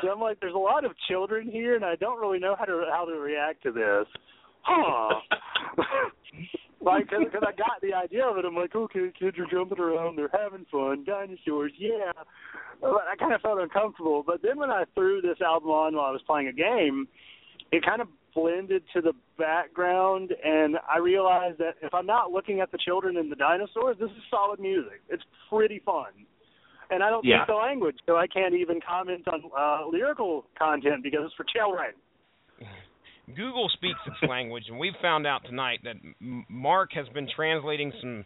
so I'm like, "There's a lot of children here, and I don't really know how to how to react to this." Huh. like, because I got the idea of it, I'm like, okay, kids are jumping around, they're having fun, dinosaurs, yeah. But I kind of felt uncomfortable. But then when I threw this album on while I was playing a game, it kind of blended to the background, and I realized that if I'm not looking at the children and the dinosaurs, this is solid music. It's pretty fun. And I don't Yeah. speak the language, so I can't even comment on uh, lyrical content because it's for children. Google speaks its language, and we've found out tonight that Mark has been translating some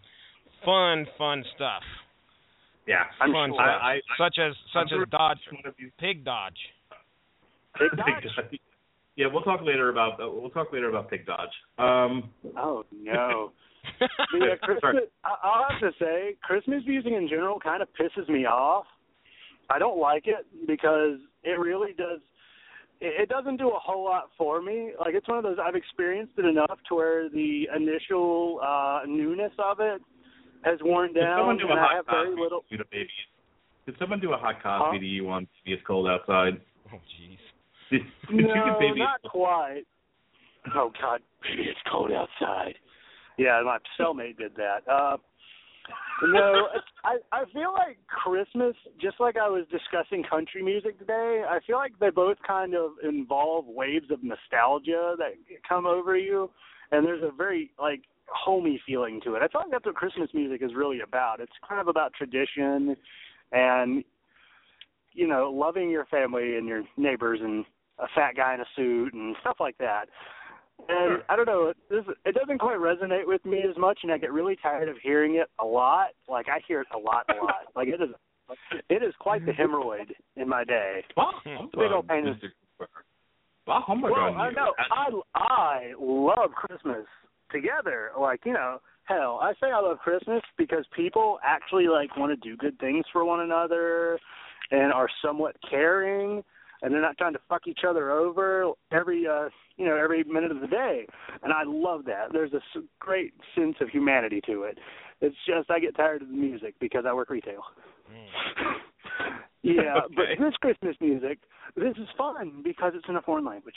fun, fun stuff. Yeah, I'm fun sure. stuff, I- I- such as I'm such as Dodge, one of these Pig Dodge. Pig Dodge? yeah, we'll talk later about uh, we'll talk later about Pig Dodge. Um, Oh no. Yeah, Christmas. I'll have to say, Christmas music in general kind of pisses me off. I don't like it because it really does. It it doesn't do a whole lot for me. Like it's one of those I've experienced it enough to where the initial uh newness of it has worn down. Did someone do a hot have very Cosby little. to the baby? Did someone do a hot Cosby Huh? to you on Baby It's Cold Outside? oh, jeez. Did, did you No, Baby not quite. Oh God, baby, it's cold outside. Yeah, my cellmate did that. Uh, no, I I feel like Christmas, just like I was discussing country music today. I feel like they both kind of involve waves of nostalgia that come over you, and there's a very like homey feeling to it. I feel like that's what Christmas music is really about. It's kind of about tradition, and you know, loving your family and your neighbors and a fat guy in a suit and stuff like that. And Sure. I don't know, this it doesn't quite resonate with me as much, and I get really tired of hearing it a lot. Like I hear it a lot, a lot. Like it is, it is quite the hemorrhoid in my day. Bah humbug, Big old pain in- Mr. Cooper. Bah humbug Well, on I know I I love Christmas together. Like you know, hell, I say I love Christmas because people actually like want to do good things for one another, and are somewhat caring, and they're not trying to fuck each other over every uh you know every minute of the day. And I love that. There's a s- great sense of humanity to it. It's just I get tired of the music because I work retail. yeah, but this Christmas music, this is fun because it's in a foreign language.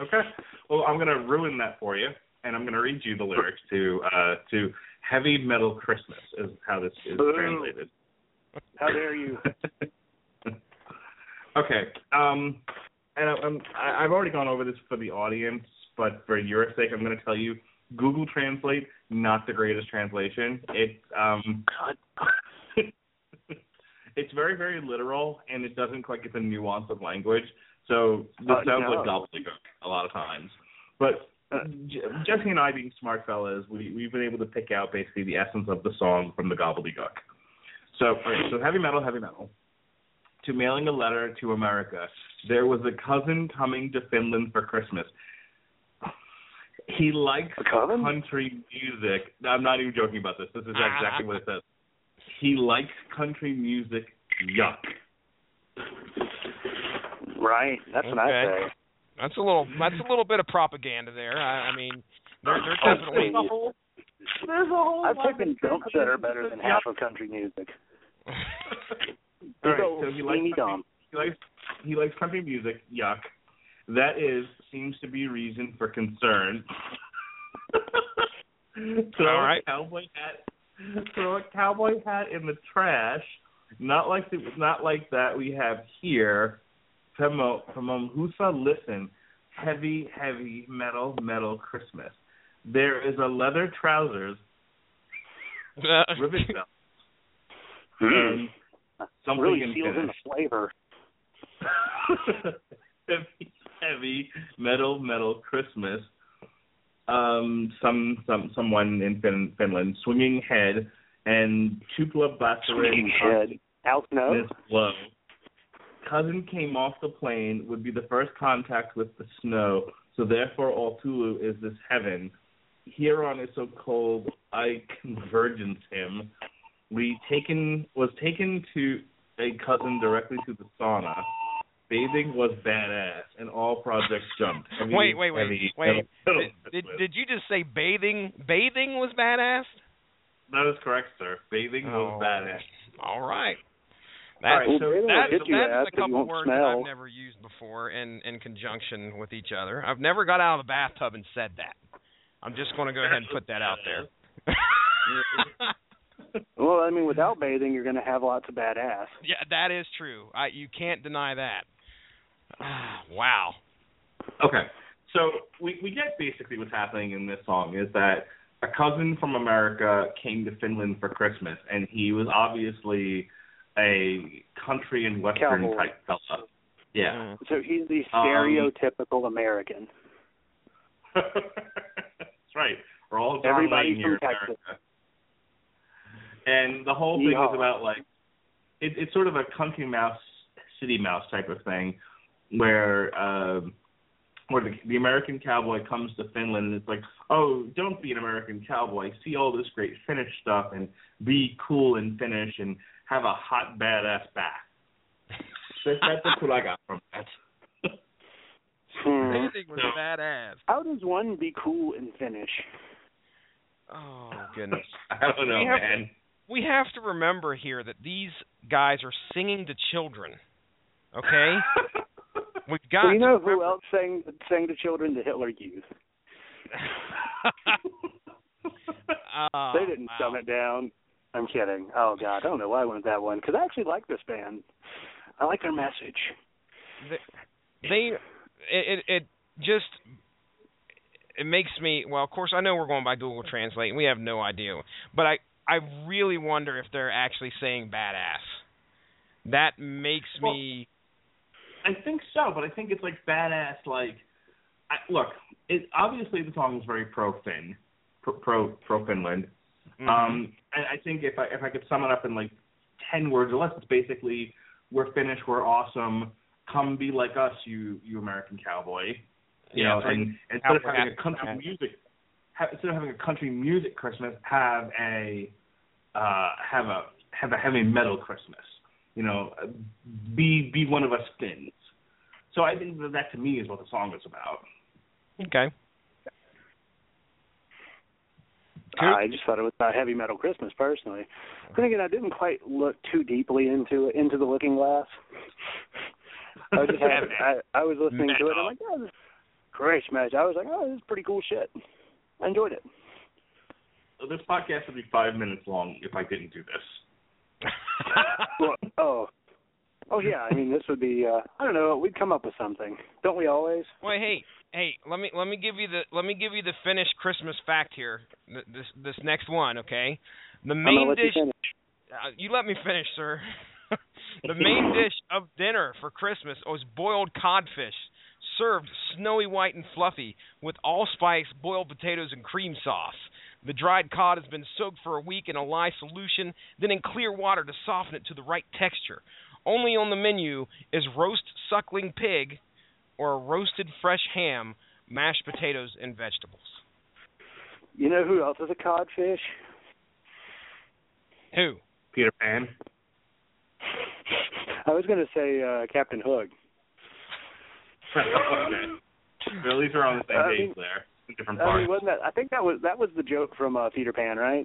Okay. Well, I'm gonna ruin that for you, and I'm gonna read you the lyrics to uh to "Heavy Metal Christmas" is how this is Boo. translated. How dare you? okay. Um, and I, I'm, I've already gone over this for the audience, but for your sake, I'm gonna tell you, Google Translate not the greatest translation. It um. it's very, very literal, and it doesn't quite get the nuance of language. So this Uh, sounds no. like gobbledygook a lot of times. But uh, J- Jesse and I, being smart fellas, we we've been able to pick out basically the essence of the song from the gobbledygook. So, okay, so heavy metal, heavy metal. To mailing a letter to America, there was a cousin coming to Finland for Christmas. He likes country music. No, I'm not even joking about this. This is ah. exactly what it says. He likes country music. Yuck. Right. That's what I say. That's a little. That's a little bit of propaganda there. I, I mean, they're, they're Oh, definitely. please. whole. There's a whole. I've taken of dumps that are better than half of country music. All right, so he likes country, he likes he likes country music. Yuck. That is seems to be reason for concern. throw All right. a cowboy hat. Throw a cowboy hat in the trash. Not like the, not like that we have here. From from Husa, listen. Heavy, heavy metal, metal Christmas. There is a leather trousers, rivet belt, and something really in seals in the flavor. heavy, heavy metal, metal Christmas. Um, some, some, someone in fin- Finland swinging head and Tupla Swinging Basarin head. Al Snow? Blow. Cousin came off the plane would be the first contact with the snow, so therefore all Tulu is this heaven. Huron is so cold, I convergence him. We taken was taken to a cousin directly to the sauna. Bathing was badass, and all projects jumped. Heavy, Wait, wait, wait, heavy, wait. Did, did did you just say bathing? Bathing was badass. That is correct, sir. Bathing was Oh. badass. All right. All right, so Bathing will that, hit you that ass is if a couple words that smell. I've never used before in in conjunction with each other. I've never got out of the bathtub and said that. I'm just going to go ahead and put that out there. Well, I mean, without bathing, you're going to have lots of bad ass. yeah, that is true. I you can't deny that. wow. Okay, so we we get basically what's happening in this song is that a cousin from America came to Finland for Christmas, and he was obviously a country and western Cowboy. type fella. Yeah, Mm. So he's the Um, stereotypical American. that's right. We're all John Everybody Lane here in Texas. America. And the whole thing Yeehaw. is about like it, it's sort of a country mouse, city mouse type of thing, where um, where the, the American cowboy comes to Finland and it's like, oh, don't be an American cowboy. See all this great Finnish stuff and be cool in Finnish and have a hot badass back. That, that's what I got from that. Hmm. Bathing was No. badass. How does one be cool in Finnish? Oh goodness. I don't know, We have- man. We have to remember here that these guys are singing to children. Okay? We've got. So you know to who remember- else sang sang to children? The Hitler Youth. Oh, they didn't wow. dumb it down. I'm kidding. Oh God, I don't know why I went with that one because I actually like this band. I like their message. they it, it it just it makes me well of course I know we're going by Google Translate and we have no idea but I I really wonder if they're actually saying badass that makes Well, me I think so, but I think it's like badass. Like, I, look, it obviously the song is very pro Finn, pro pro, pro Finland. mhm. Um, and I think if I if I could sum it up in like ten words or less, it's basically we're Finnish, we're awesome. Come be like us, you you American cowboy. You Yeah, know, like and instead of having a country music, ha- instead of having a country music Christmas, have a uh, have a have a heavy metal Christmas. You know, uh, be be one of us Finns. So I think that, that to me is what the song is about. okay Cool. I just thought it was about heavy metal Christmas personally. Then again, I didn't quite look too deeply into it, into the Looking Glass. I was, just had, I, I was listening to it. and I'm like, oh, this is great smash. I was like, oh, this is pretty cool shit. I enjoyed it. This podcast would be five minutes long if I didn't do this. Well, oh, oh yeah. I mean, this would be. uh I don't know. We'd come up with something, don't we always? Wait, hey, hey, let me let me give you the let me give you the Finnish Christmas fact here. This this next one, okay? The I'm main let you dish. finish. Uh, you let me finish, sir. the main dish of dinner for Christmas was boiled codfish, served snowy white and fluffy with allspice boiled potatoes and cream sauce. The dried cod has been soaked for a week in a lye solution, then in clear water to soften it to the right texture. Only on the menu is roast suckling pig or a roasted fresh ham, mashed potatoes, and vegetables. You know who else is a codfish? Who? Peter Pan. I was going to say uh Captain Hook. Okay. Well, at least we're on the same I page mean- there. Different parts. I mean, wasn't that? I think that was that was the joke from uh, Peter Pan, right?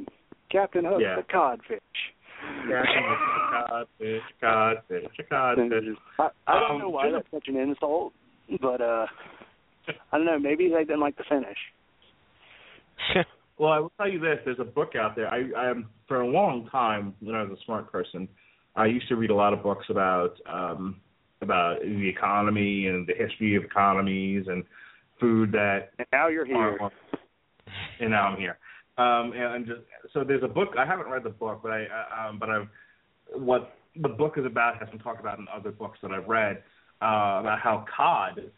Captain Hook, Yeah. the codfish. codfish, codfish, codfish. I, I don't Um, know why that's such an insult, but uh I don't know. Maybe they didn't like the finish. Well, I will tell you this: there's a book out there. I, I am for a long time when I was a smart person, I used to read a lot of books about um about the economy and the history of economies and food that And now you're here. are- and now I'm here. Um, and I'm just so there's a book. I haven't read the book, but I uh, um, but I've what the book is about has been talked about in other books that I've read uh, about how cod,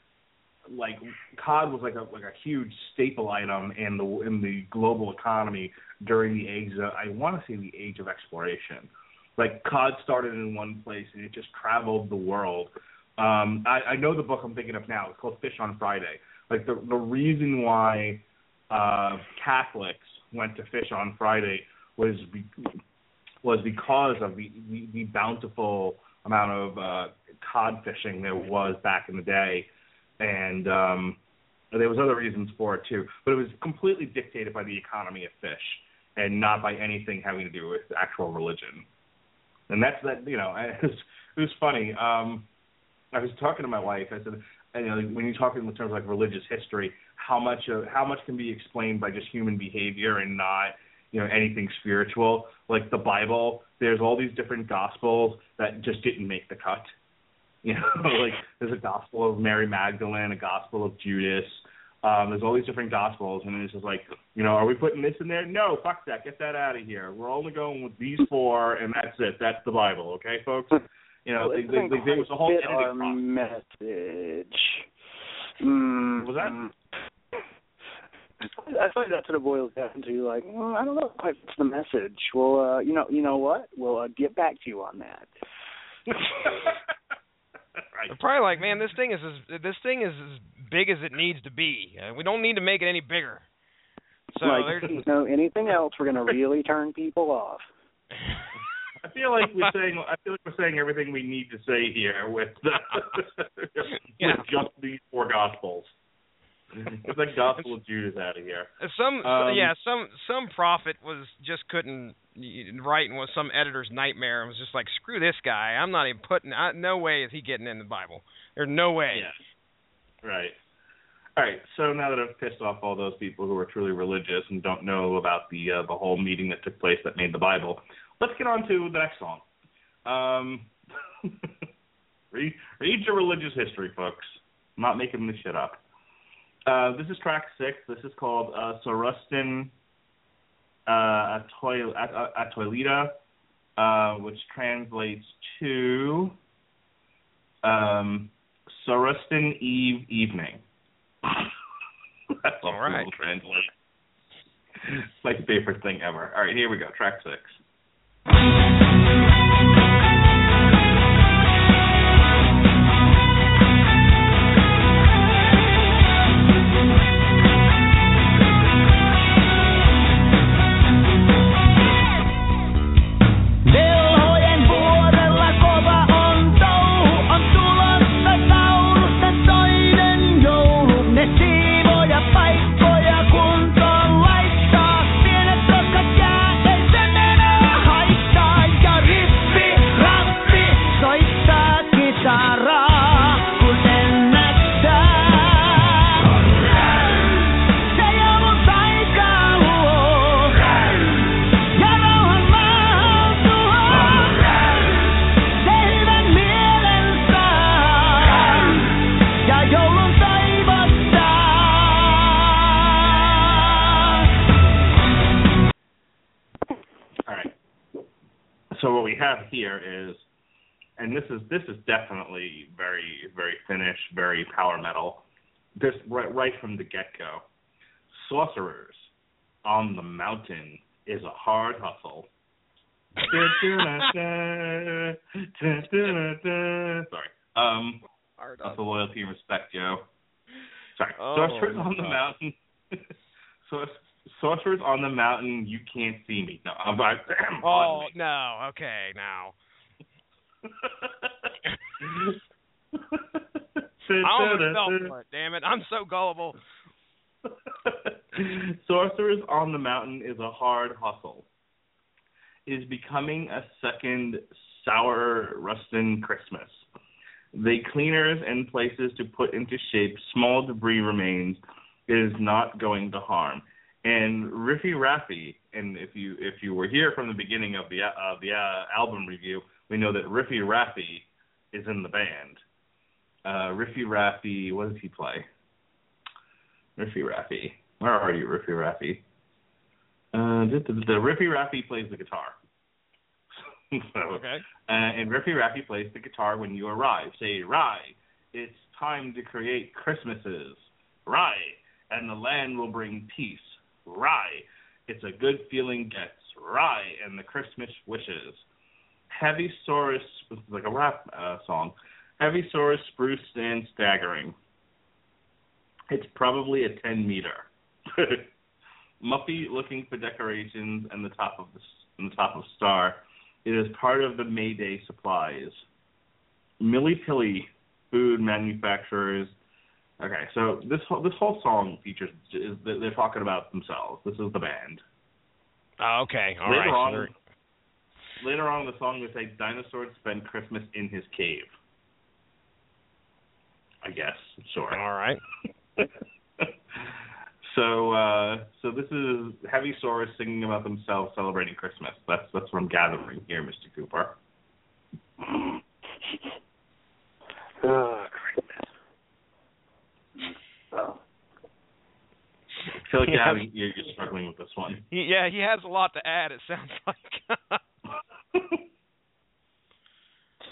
like cod, was like a like a huge staple item in the in the global economy during the age. Of, I want to say the age of exploration. Like cod started in one place and it just traveled the world. Um, I, I know the book I'm thinking of now. It's called Fish on Friday. Like the the reason why uh, Catholics went to fish on Friday was be, was because of the, the, the bountiful amount of uh, cod fishing there was back in the day, and um, there was other reasons for it too. But it was completely dictated by the economy of fish, and not by anything having to do with actual religion. And that's that. You know, it was, it was funny. Um, I was talking to my wife. I said, you know, when you talk in terms of like religious history, how much of how much can be explained by just human behavior and not you know anything spiritual like the bible there's all these different gospels that just didn't make the cut you know like there's a gospel of mary magdalene a gospel of judas um there's all these different gospels and it's just like you know are we putting this in there no fuck that get that out of here we're only going with these four and that's it that's the bible okay folks you know Well, they, they, they, there was a whole quite editing our process message. Mm, Was that- mm. I find that's what it boils down to. Like, well, I don't know quite what's the message. Well, uh, you know, you know what? We'll uh, get back to you on that. right They're probably like, man, this thing is as this thing is as big as it needs to be. Uh, we don't need to make it any bigger. So like, they're you know, anything else, we're gonna really turn people off. I feel like we're saying I feel like we're saying everything we need to say here with the, Yeah. with just these four gospels. Get the Gospel of Judas out of here. Some, Um, yeah, some some prophet was just couldn't write and was some editor's nightmare and was just like, screw this guy. I'm not even putting. I, no way is he getting in the Bible. There's no way. Yeah. Right. All right. So now that I've pissed off all those people who are truly religious and don't know about the uh, the whole meeting that took place that made the Bible, let's get on to the next song. Um, read read your religious history, folks. I'm not making this shit up. Uh, this is track six. This is called uh, Sorustin uh, Atoilita, uh, which translates to um, Sorustin Eve Evening. That's All right. will translate. My favorite thing ever. All right, here we go. Track six. Have here is, and this is this is definitely very very Finnish, very power metal. This right right from the get go. Sorcerers on the mountain is a hard hustle. Sorry. Um, that's the loyalty and respect, Joe. Sorry. Oh, Sorcerers on the no. mountain. Sor- Sorcerers on the mountain, you can't see me. No, I'm like, Oh no. Okay. Now. I almost fell for it. Damn it! I'm so gullible. Sorcerers on the Mountain is a hard hustle. Is becoming a second sour Rustin Christmas. The cleaners and places to put into shape small debris remains is not going to harm. And Riffi Raffi, and if you if you were here from the beginning of the uh, the uh, album review, we know that Riffi Raffi is in the band. Uh, Riffi Raffi, what does he play? Riffi Raffi. Where are you, Riffi Raffi? Uh, the, the, the Riffi Raffi plays the guitar. so, Okay. uh, and Riffi Raffi plays the guitar when you arrive. Say, Rye, it's time to create Christmases. Rye, and the land will bring peace. Rye, it's a good feeling gets. Rye, and the Christmas wishes. Heavy Saurus, like a rap uh, song. Hevisaurus spruce stand staggering. It's probably a 10 meter. Muffy looking for decorations and the top of the and the top of star. It is part of the May Day supplies. Milli Pilli food manufacturers. Okay, so this whole, this whole song features is they're talking about themselves. This is the band. Oh, okay. All later right. On, they're- later on in the song, they say dinosaurs spend Christmas in his cave. I guess, sure. all right. so, uh, so this is Hevisaurus singing about themselves celebrating Christmas. That's that's what I'm gathering here, Mr. Cooper. Oh. I feel like Yeah. you're, having, you're, you're struggling with this one. He, yeah, he has a lot to add. It sounds like.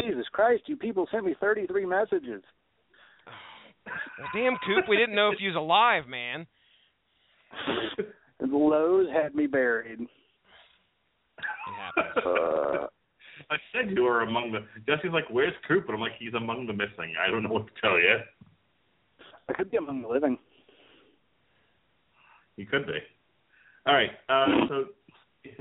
Jesus Christ, you people sent me 33 messages. well, damn, Coop, we didn't know if you was alive, man. The Lowe's had me buried. Uh, I said you were among the. Jesse's like, "Where's Coop?" And I'm like, "He's among the missing." I don't know what to tell you. I could be among the living. He could be. All right. Uh, so,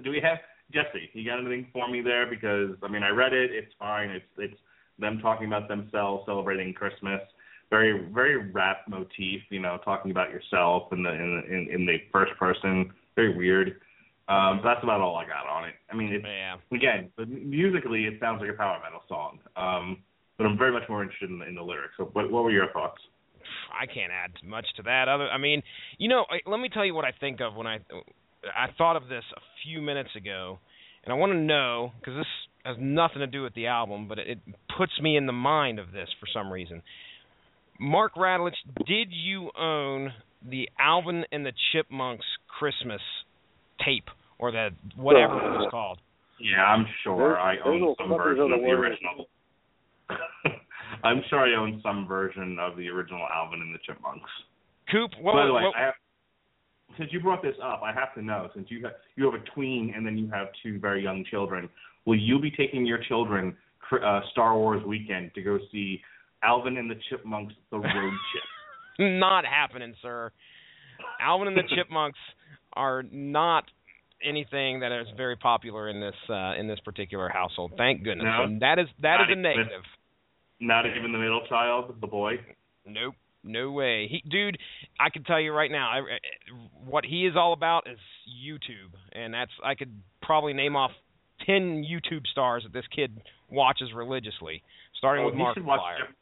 do we have Jesse? You got anything for me there? Because I mean, I read it. It's fine. It's it's them talking about themselves celebrating Christmas. very very rap motif. You know, talking about yourself in the in in, in the first person. Very weird. Um, that's about all I got on it. I mean, it's, Yeah. again, but musically, it sounds like a power metal song. Um, but I'm very much more interested in, in the lyrics. So, what, what were your thoughts? I can't add much to that. Other, I mean, you know, I- let me tell you what I think of when I I thought of this a few minutes ago, and I want to know because this has nothing to do with the album, but it, it puts me in the mind of this for some reason. Mark Radulich, did you own the Alvin and the Chipmunks Christmas tape or the whatever it was called? Yeah, I'm sure There's- I there's own little some snippets version of of the the original. I'm sure I own some version of the original Alvin and the Chipmunks. Coop, what, By the way, what- I have, since you brought this up, I have to know since you have you have a tween and then you have two very young children, will you be taking your children cr- uh, Star Wars weekend to go see Alvin and the Chipmunks: The Road Chip? not happening, sir. Alvin and the Chipmunks are not anything that is very popular in this uh in this particular household. Thank goodness. No? And that is that is a negative. Not even the middle child, the boy. Nope. No way. He dude, I can tell you right now, I, what he is all about is YouTube. And that's I could probably name off 10 YouTube stars that this kid watches religiously, starting Oh, with. Markiplier. Jem-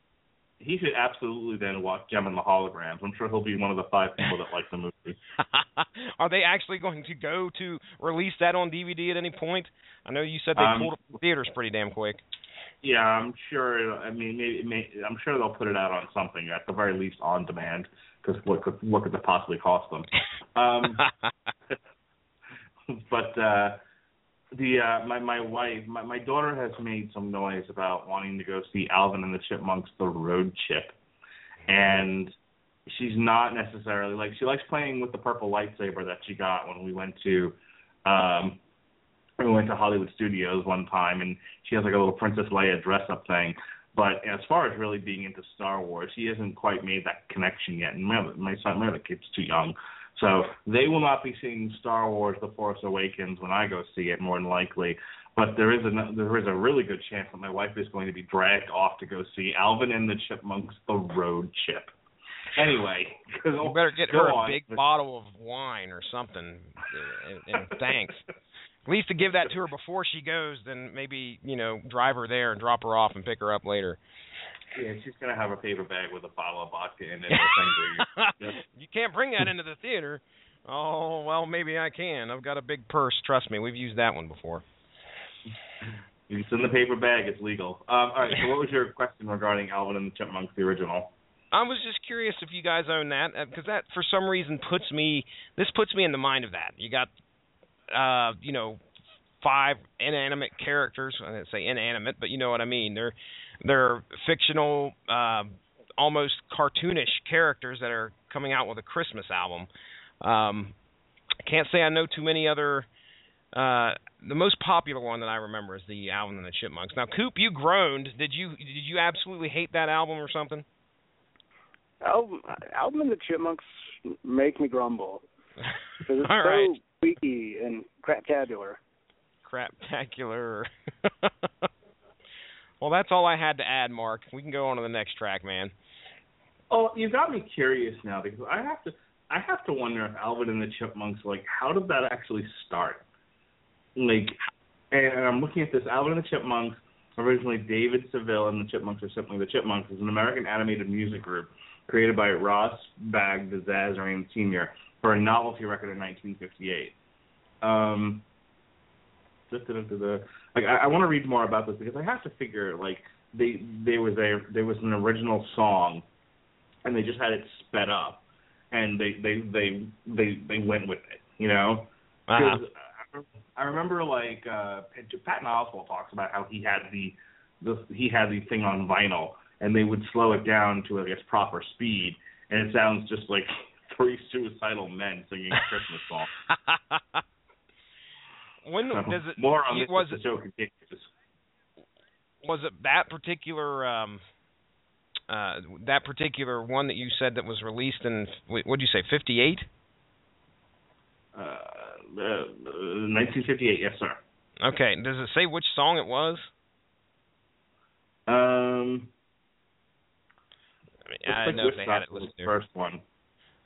he should absolutely then watch Jem and the Holograms. I'm sure he'll be one of the five people that like the movie. Are they actually going to go to release that on DVD at any point? I know you said they Um, pulled up the theaters pretty damn quick. Yeah, I'm sure. I mean, maybe, may I'm sure they'll put it out on something at the very least on demand. Because what could what could it possibly cost them? Um, but uh, the uh, my my wife, my my daughter has made some noise about wanting to go see Alvin and the Chipmunks: The Road Chip, and she's not necessarily like she likes playing with the purple lightsaber that she got when we went to um we went to Hollywood Studios one time, and she has like a little Princess Leia dress up thing. But as far as really being into Star Wars, she hasn't quite made that connection yet. And my other, my son, my other kid's too young, so they will not be seeing Star Wars: The Force Awakens when I go see it, more than likely. But there is a there is a really good chance that my wife is going to be dragged off to go see Alvin and the Chipmunks: The Road Chip. Anyway, You better get her a on. big bottle of wine or something, and, and thanks. At least to give that to her before she goes, then maybe you know drive her there and drop her off and pick her up later. Yeah, she's gonna have a paper bag with a bottle of vodka in it. you can't bring that into the theater. Oh well, maybe I can. I've got a big purse. Trust me, we've used that one before. It's in the paper bag. It's legal. Um, all right. So, what was your question regarding Alvin and the Chipmunks, the original? I was just curious if you guys own that because that for some reason puts me this puts me in the mind of that. You got uh you know five inanimate characters. I didn't say inanimate, but you know what I mean. They're they're fictional uh almost cartoonish characters that are coming out with a Christmas album. Um I can't say I know too many other uh the most popular one that I remember is the Alvin and the Chipmunks. Now Coop, you groaned. Did you did you absolutely hate that album or something? Album, album and the Chipmunks make me grumble All so right. Squeaky and craptabular. craptacular. well, that's all I had to add, Mark. We can go on to the next track, man. Oh, you got me curious now because I have to. I have to wonder if Alvin and the Chipmunks, like, how did that actually start? Like, and I'm looking at this. Alvin and the Chipmunks, originally David Seville and the Chipmunks, or simply the Chipmunks, is an American animated music group created by Ross Bagdasarian Sr. for a novelty record in 1958. Um, da, da. like I, I want to read more about this because I have to figure like they there was a there was an original song and they just had it sped up and they they they they they went with it you know Uh-huh. I remember like uh Patton Oswalt talks about how he had the the he had the thing on vinyl and they would slow it down to I guess proper speed and it sounds just like three suicidal men singing a Christmas song. when does it More on this was as it continues. was it that particular um uh that particular one that you said that was released in what did you say 58? Uh, uh, 1958, yes, sir. Okay, does it say which song it was? Um, I Looks didn't know they had it was listed the first one.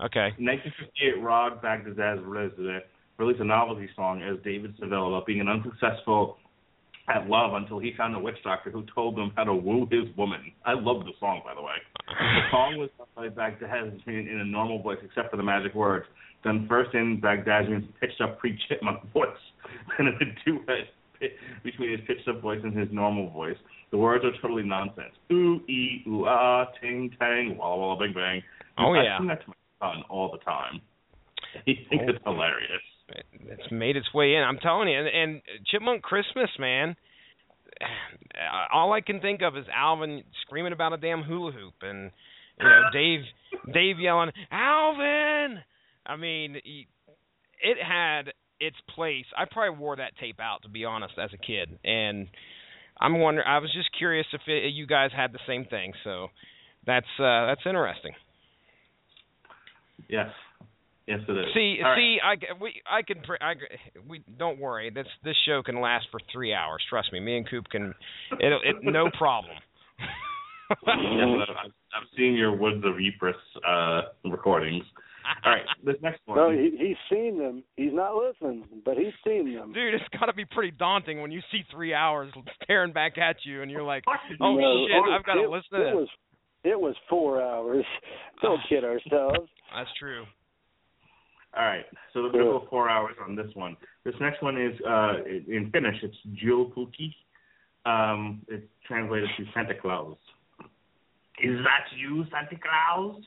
Okay. In 1958, Rod Bagdazaz released, released a novelty song as David Seville about being an unsuccessful at love until he found a witch doctor who told him how to woo his woman. I love the song, by the way. The song was done by Bagdazaz in, a normal voice, except for the magic words. Done first in Bagdazian's pitched up pre-chipmunk voice, then in a duet between his pitched up voice and his normal voice. The words are totally nonsense. Ooh ee ooh ah ting tang walla walla bing bang. Oh, I yeah. Sing that to my son all the time. He thinks it's hilarious. It's made its way in. I'm telling you, and, and Chipmunk Christmas, man. All I can think of is Alvin screaming about a damn hula hoop, and you know Dave, Dave yelling, "Alvin!" I mean, it had its place. I probably wore that tape out to be honest as a kid, and I'm wondering. I was just curious if it, you guys had the same thing. So that's uh that's interesting. Yes. Yes, it is. See, All right. see, I c- we I can pr- I c- we don't worry. This this show can last for three hours. Trust me. Me and Coop can. It it no problem. yes, I've, I've seen your Woods of Ypres uh, recordings. All right, this next one. No, he, he's seen them. He's not listening, but he's seen them. Dude, it's got to be pretty daunting when you see three hours staring back at you, and you're like, oh No, shit, I've got to listen to it was it was four hours. Don't kid ourselves. That's true. All right, so let's go four hours on this one. This next one is uh, in Finnish. It's Julpuki. Um, it's translated to Santa Claus. Is that you, Santa Claus?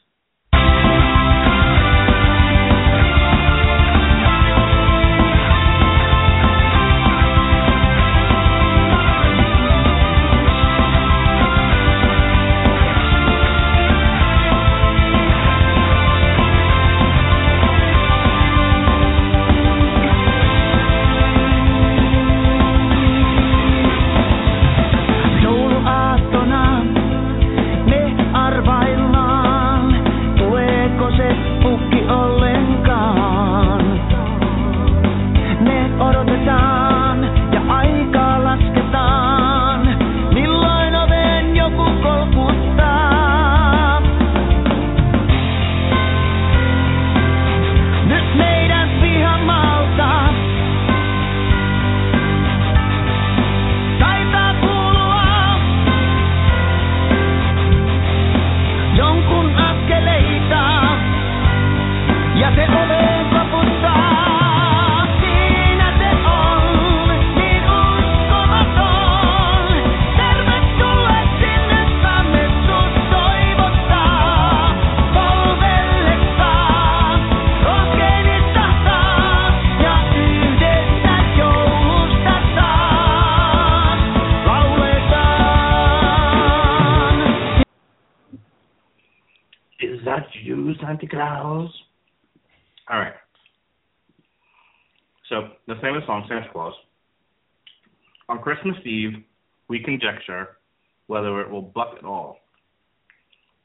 The song Santa Claus. On Christmas Eve, we conjecture whether it will buck at all.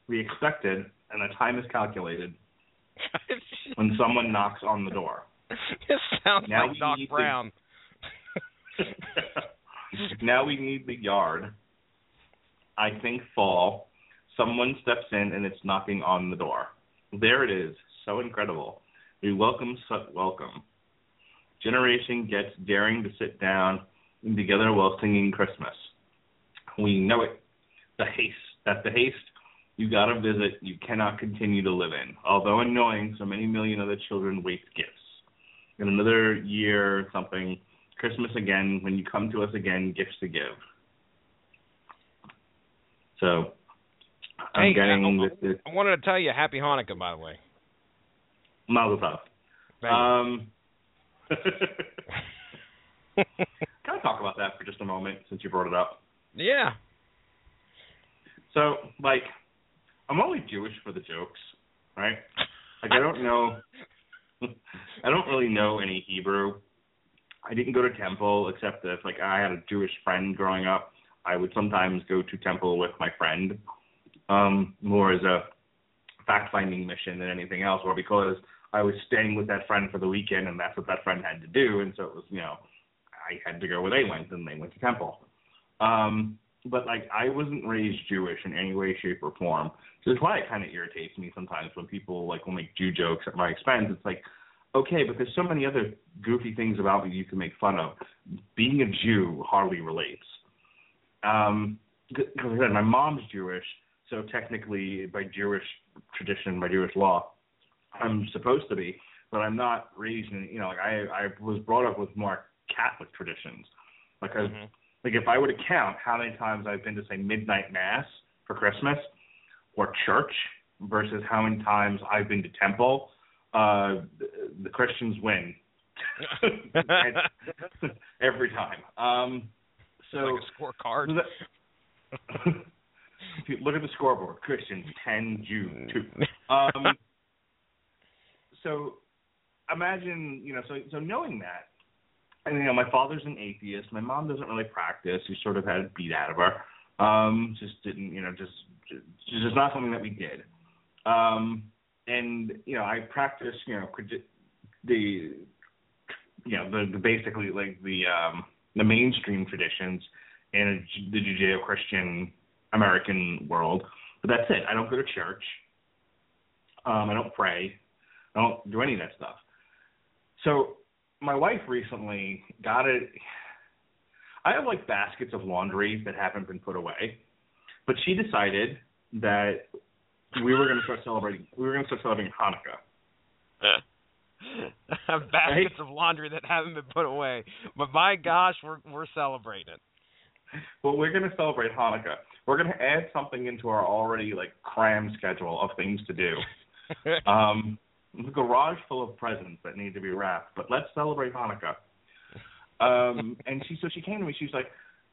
We expected, and the time is calculated, when someone knocks on the door. this sounds Now like we Doc Brown. now we need the yard. I think fall. Someone steps in and it's knocking on the door. There it is. So incredible. We welcome welcome. Generation gets daring to sit down and together while singing Christmas. We know it. The haste. That's the haste you gotta visit you cannot continue to live in. Although annoying, so many million other children waste gifts. In another year or something, Christmas again, when you come to us again, gifts to give. So I'm Hey, getting I- this, this I wanted to tell you Happy Hanukkah, by the way. Mazel tov. Um, can I talk about that for just a moment since you brought it up? yeah. So, like, I'm only Jewish for the jokes, right? Like, I don't know, I don't really know any Hebrew. I didn't go to temple except if, like, I had a Jewish friend growing up. I would sometimes go to temple with my friend, um, more as a fact-finding mission than anything else, or because I was staying with that friend for the weekend and that's what that friend had to do, and so it was, you know, I had to go where they went, and they went to temple. Um, but like I wasn't raised Jewish in any way, shape, or form. So that's why it kind of irritates me sometimes when people like will make Jew jokes at my expense. It's like, okay, but there's so many other goofy things about me you can make fun of. Being a Jew hardly relates. Um, because again, my mom's Jewish, so technically by Jewish tradition, by Jewish law, I'm supposed to be, but I'm not raised in. You know, like I I was brought up with more Catholic traditions. Like I, Mhm. like if I were to count how many times I've been to say midnight mass for Christmas or church versus how many times I've been to temple, uh, the, the Christians win every time. Um, so like a scorecard. if you look at the scoreboard, Christians ten, Jew two. Um, so imagine, you know, so so knowing that, and you know, my father's an atheist. My mom doesn't really practice. We sort of had it beat out of her. Um, just didn't, you know, just just just not something that we did. Um, and you know, I practice, you know, the you know the, the basically like the um the mainstream traditions in the Judeo-Christian American world. But that's it. I don't go to church. Um, I don't pray. I don't do any of that stuff. So my wife recently got it. I have like baskets of laundry that haven't been put away, but she decided that we were going to start celebrating. We were going to start celebrating Hanukkah. Baskets of laundry that haven't been put away, but my gosh, we're we're celebrating. Well, we're going to celebrate Hanukkah. We're going to add something into our already like cram schedule of things to do. um, garage full of presents that need to be wrapped, but let's celebrate Hanukkah. Um, and she so she came to me. She's like,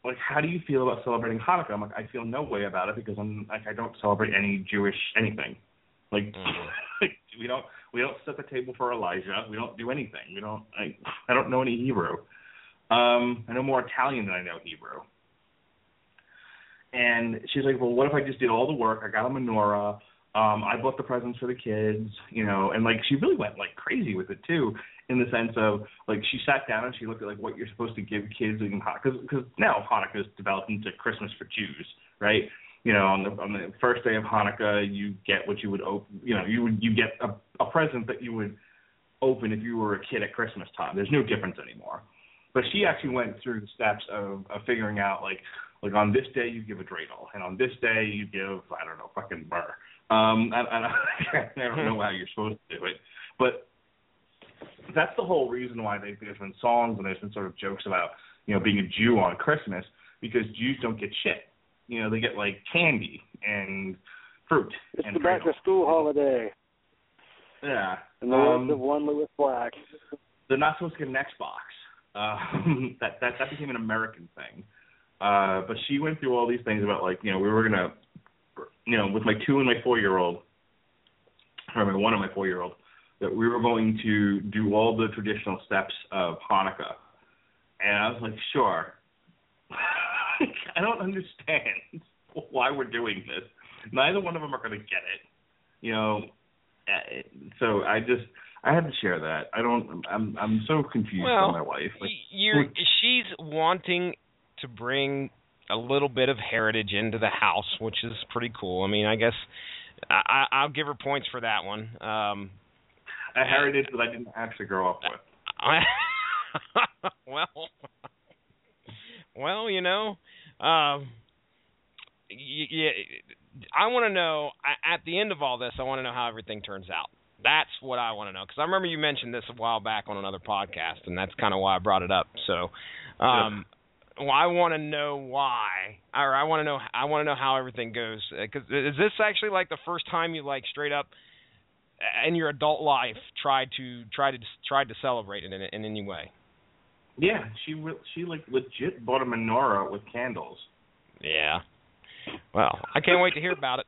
like, how do you feel about celebrating Hanukkah? I'm like, I feel no way about it because I'm like, I don't celebrate any Jewish anything. Like, Mhm. we don't we don't set the table for Elijah. We don't do anything. We don't. I I don't know any Hebrew. Um, I know more Italian than I know Hebrew. And she's like, well, what if I just did all the work? I got a menorah. Um, I bought the presents for the kids, you know, and like she really went like crazy with it too, in the sense of like she sat down and she looked at like what you're supposed to give kids in Hanukkah, because now Hanukkah is developed into Christmas for Jews, right? You know, on the on the first day of Hanukkah, you get what you would open, you know, you would you get a, a present that you would open if you were a kid at Christmas time. There's no difference anymore. But she actually went through the steps of, of figuring out like like on this day you give a dreidel, and on this day you give I don't know fucking burr. Um, I, I, I don't know how you're supposed to do it, but that's the whole reason why they, there's been songs and there's been sort of jokes about you know being a Jew on Christmas because Jews don't get shit. You know they get like candy and fruit It's and the back to school holiday. Yeah. And the Um, words of one Lewis Black. they're not supposed to get an Xbox. Um, that that that became an American thing. Uh, but she went through all these things about like you know we were gonna, you know, with my two and my four year old, or my one and my four year old, that we were going to do all the traditional steps of Hanukkah, and I was like, sure. I don't understand why we're doing this. Neither one of them are going to get it. You know, uh, so I just I had to share that. I don't. I'm I'm so confused Well, by my wife. Like, You're she's wanting to bring a little bit of heritage into the house, which is pretty cool. I mean, I guess I, I- I'll give her points for that one. Um, a heritage that I didn't actually grow up with. I, well, well, you know, um, yeah, I want to know at the end of all this. I want to know how everything turns out. That's what I want to know because I remember you mentioned this a while back on another podcast, and that's kind of why I brought it up. So, um, well, I want to know why, or I want to know I want to know how everything goes. Because is this actually like the first time you like straight up in your adult life tried to try to tried to celebrate it in, in any way? Yeah, she re- she like legit bought a menorah with candles. Yeah. Well, I can't wait to hear about it.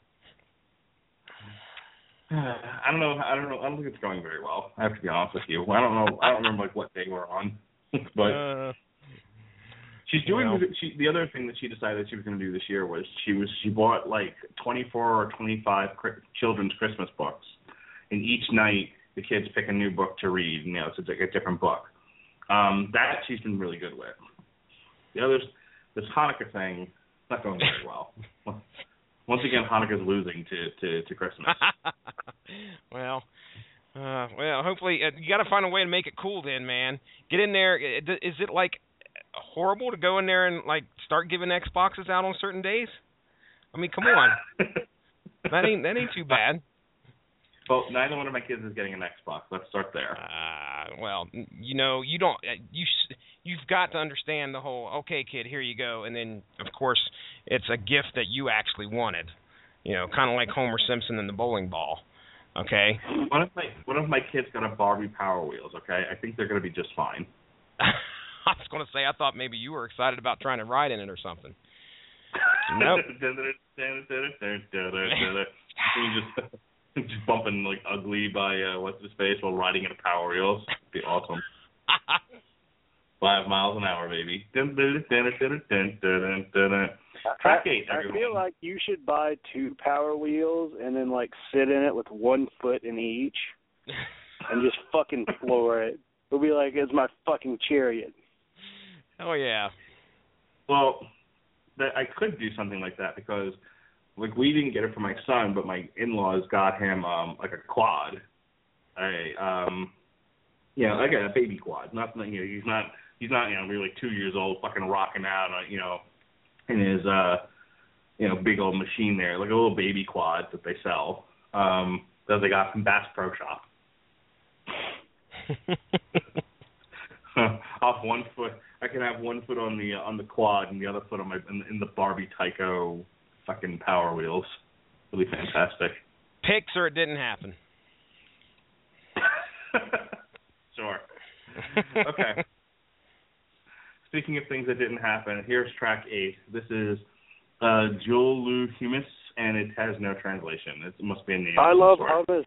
I don't know. I don't know. I don't think it's going very well. I have to be honest with you. I don't know. I don't remember like what day we're on, but uh, she's doing. well. She the other thing that she decided she was going to do this year was she was she bought like 24 or 25 cri- children's Christmas books, and each night the kids pick a new book to read. You know, it's like a different book. Um, that she's been really good with. The others, this Hanukkah thing, not going very well. Once again, Hanukkah's losing to to, to Christmas. well, uh, well, hopefully uh, you got to find a way to make it cool. Then, man, get in there. Is it like horrible to go in there and like start giving Xboxes out on certain days? I mean, come on, that ain't that ain't too bad. Well, neither one of my kids is getting an Xbox. Let's start there. Uh, well, you know, you don't uh, you you've got to understand the whole. Okay, kid, here you go, and then of course it's a gift that you actually wanted. You know, kind of like Homer Simpson and the bowling ball. Okay. One of my one of my kids got a Barbie Power Wheels. Okay, I think they're going to be just fine. I was going to say I thought maybe you were excited about trying to ride in it or something. Nope. just just bumping like ugly by uh, what's his face while riding in a Power Wheels. Be awesome. Five miles an hour, baby. Track eight, I feel like you should buy two power wheels and then like sit in it with one foot in each and just fucking floor it. It'll be like it's my fucking chariot. Oh yeah. Well, that I could do something like that because, like, we didn't get it for my son, but my in-laws got him um like a quad, a um, you know, like a baby quad. Not you know, he's not he's not you know really two years old, fucking rocking out, uh, you know, in his uh, you know, big old machine there, like a little baby quad that they sell. Um, that they got from Bass Pro Shop. off one foot. I can have one foot on the on the quad and the other foot on my in, in the Barbie Tyco fucking Power Wheels. Really fantastic. Picks or it didn't happen. sure. Okay. Speaking of things that didn't happen, here's track eight. This is uh, Jewel Lu Humus, and it has no translation. It must be a name. I love sort. hummus.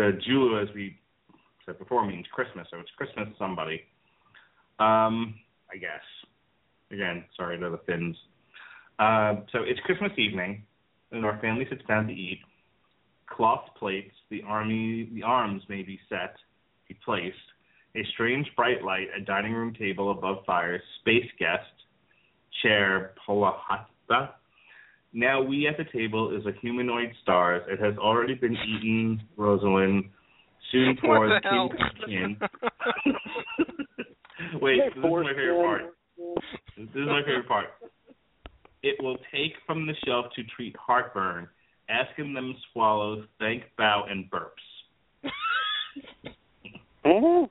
Uh, Julu, as we said before, means Christmas. So it's Christmas somebody. Um, I guess. Again, sorry to the Finns. Uh, so it's Christmas evening, and our family sits down to eat. Cloth plates, the army, the arms may be set, be placed. A strange bright light, a dining room table above fire, space guest, chair, polahata. Now we at the table is a humanoid stars. It has already been eaten, Rosalind. Soon What pours the hell? kin Wait, this is my favorite part. This is my favorite part. It will take from the shelf to treat heartburn, asking them swallows, thank, bow, and burps.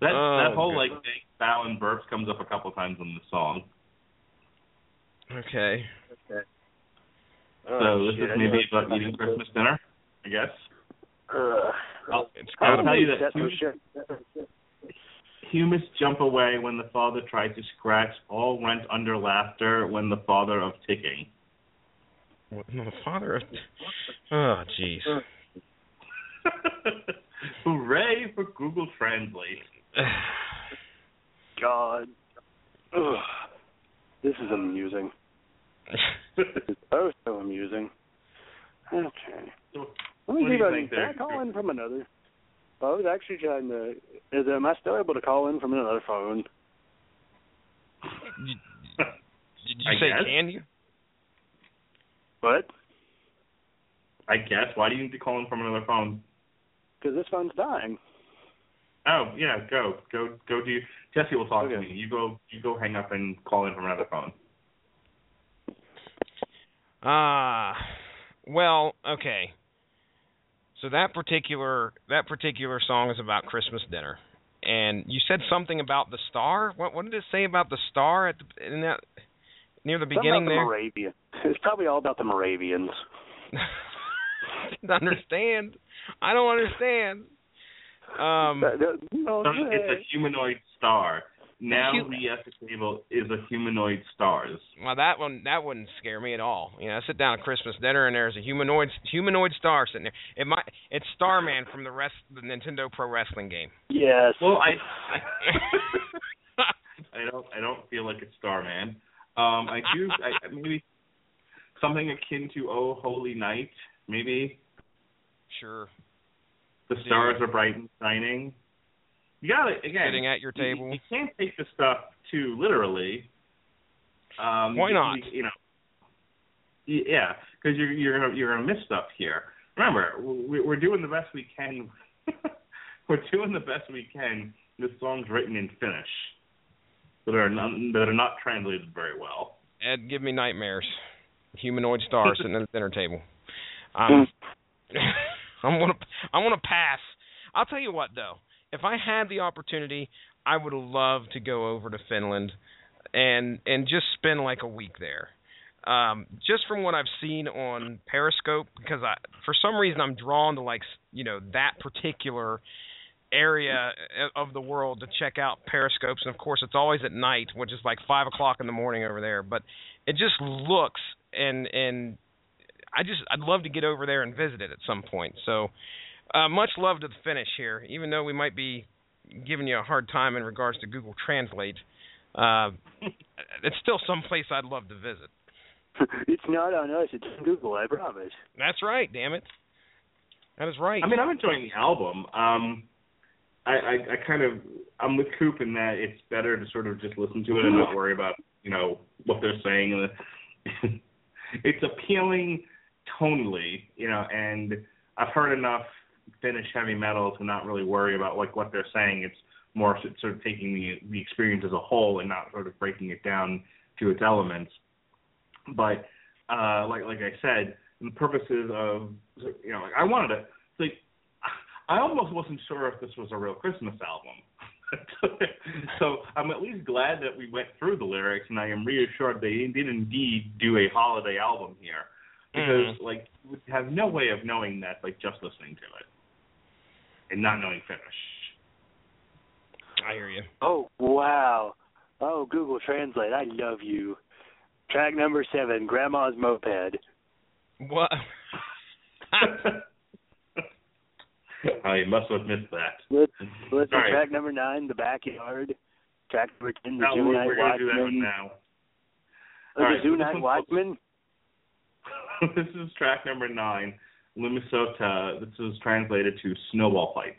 That Oh, that whole like thank, bow, and burps comes up a couple times in the song. Okay. So Oh, this shit, is maybe about eating Christmas dinner, I guess. Ugh. I'll, It's I'll tell you that That's for humus, humus jump away when the father tried to scratch, all rent under laughter when the father of ticking. What, no, the father of. Oh, jeez. Uh. Hooray for Google Translate. God. Ugh. This is amusing. This is oh so amusing. Okay. Let me What see if I can, can I call in from another. I was actually trying to. Is am I still able to call in from another phone? Did you I say guess. can you? What? I guess. Why do you need to call in from another phone? Because this phone's dying. Oh yeah, go go go. Do Jesse will talk to Okay. me. You go you go hang up and call in from another phone. Ah, well, okay. So that particular that particular song is about Christmas dinner, and you said something about the star. What what did it say about the star at the in that near the beginning about the there? Moravian. It's probably all about the Moravians. didn't understand. I don't understand. Um, That- that- no, it's a humanoid star. Now hu- we at the table is a humanoid stars. well, that one that wouldn't scare me at all. You know, I sit down at Christmas dinner and there's a humanoid humanoid star sitting there. It might it's Starman from the rest the Nintendo Pro Wrestling game. Yes. Well, I I don't I don't feel like it's Starman. Um, I do I, maybe something akin to Oh Holy Night. Maybe sure. the stars are bright and shining. You got it again. Sitting at your table. You, can't take this stuff too literally. Um, Why not? You, you know. Yeah, because you're you're gonna you're gonna miss stuff here. Remember, we- we're doing the best we can. we're doing the best we can with songs written in Finnish that are not that are not translated very well. Ed, give me nightmares. Humanoid star sitting at the dinner table. Um, I'm gonna I'm gonna pass. I'll tell you what though, if I had the opportunity, I would love to go over to Finland and and just spend like a week there. Um, just from what I've seen on Periscope, because I for some reason I'm drawn to like you know that particular area of the world to check out periscopes. And of course it's always at night which is like five o'clock in the morning over there. But it just looks and and i just i'd love to get over there and visit it at some point. So uh much love to the finish here even though we might be giving you a hard time in regards to google translate uh it's still some place i'd love to visit it's not on us. It's on Google. I promise. that's right damn it that is right I mean, I'm enjoying the album. Um, I, I, I kind of I'm with Coop in that it's better to sort of just listen to it and not worry about you know what they're saying. it's appealing tonally, you know, and I've heard enough Finnish heavy metal to not really worry about like what they're saying. It's more sort of taking the the experience as a whole and not sort of breaking it down to its elements. But uh, like like I said, the purposes of you know, like I wanted to like I almost wasn't sure if this was a real Christmas album. so I'm at least glad that we went through the lyrics, and I am reassured they did indeed do a holiday album here, because like you would have no way of knowing that like just listening to it and not knowing Finnish. i hear you Oh wow. Oh Google Translate. I love you. Track number seven. Grandma's moped. what I must have missed that. Let's listen. All right. Track number nine. The backyard. Track number ten. The No, Zoo we're, Night we're going do that one Watchman. now. Oh, the right, Zoo Night Watchman. this is track number nine, Lumisota. This is translated to Snowball Fight.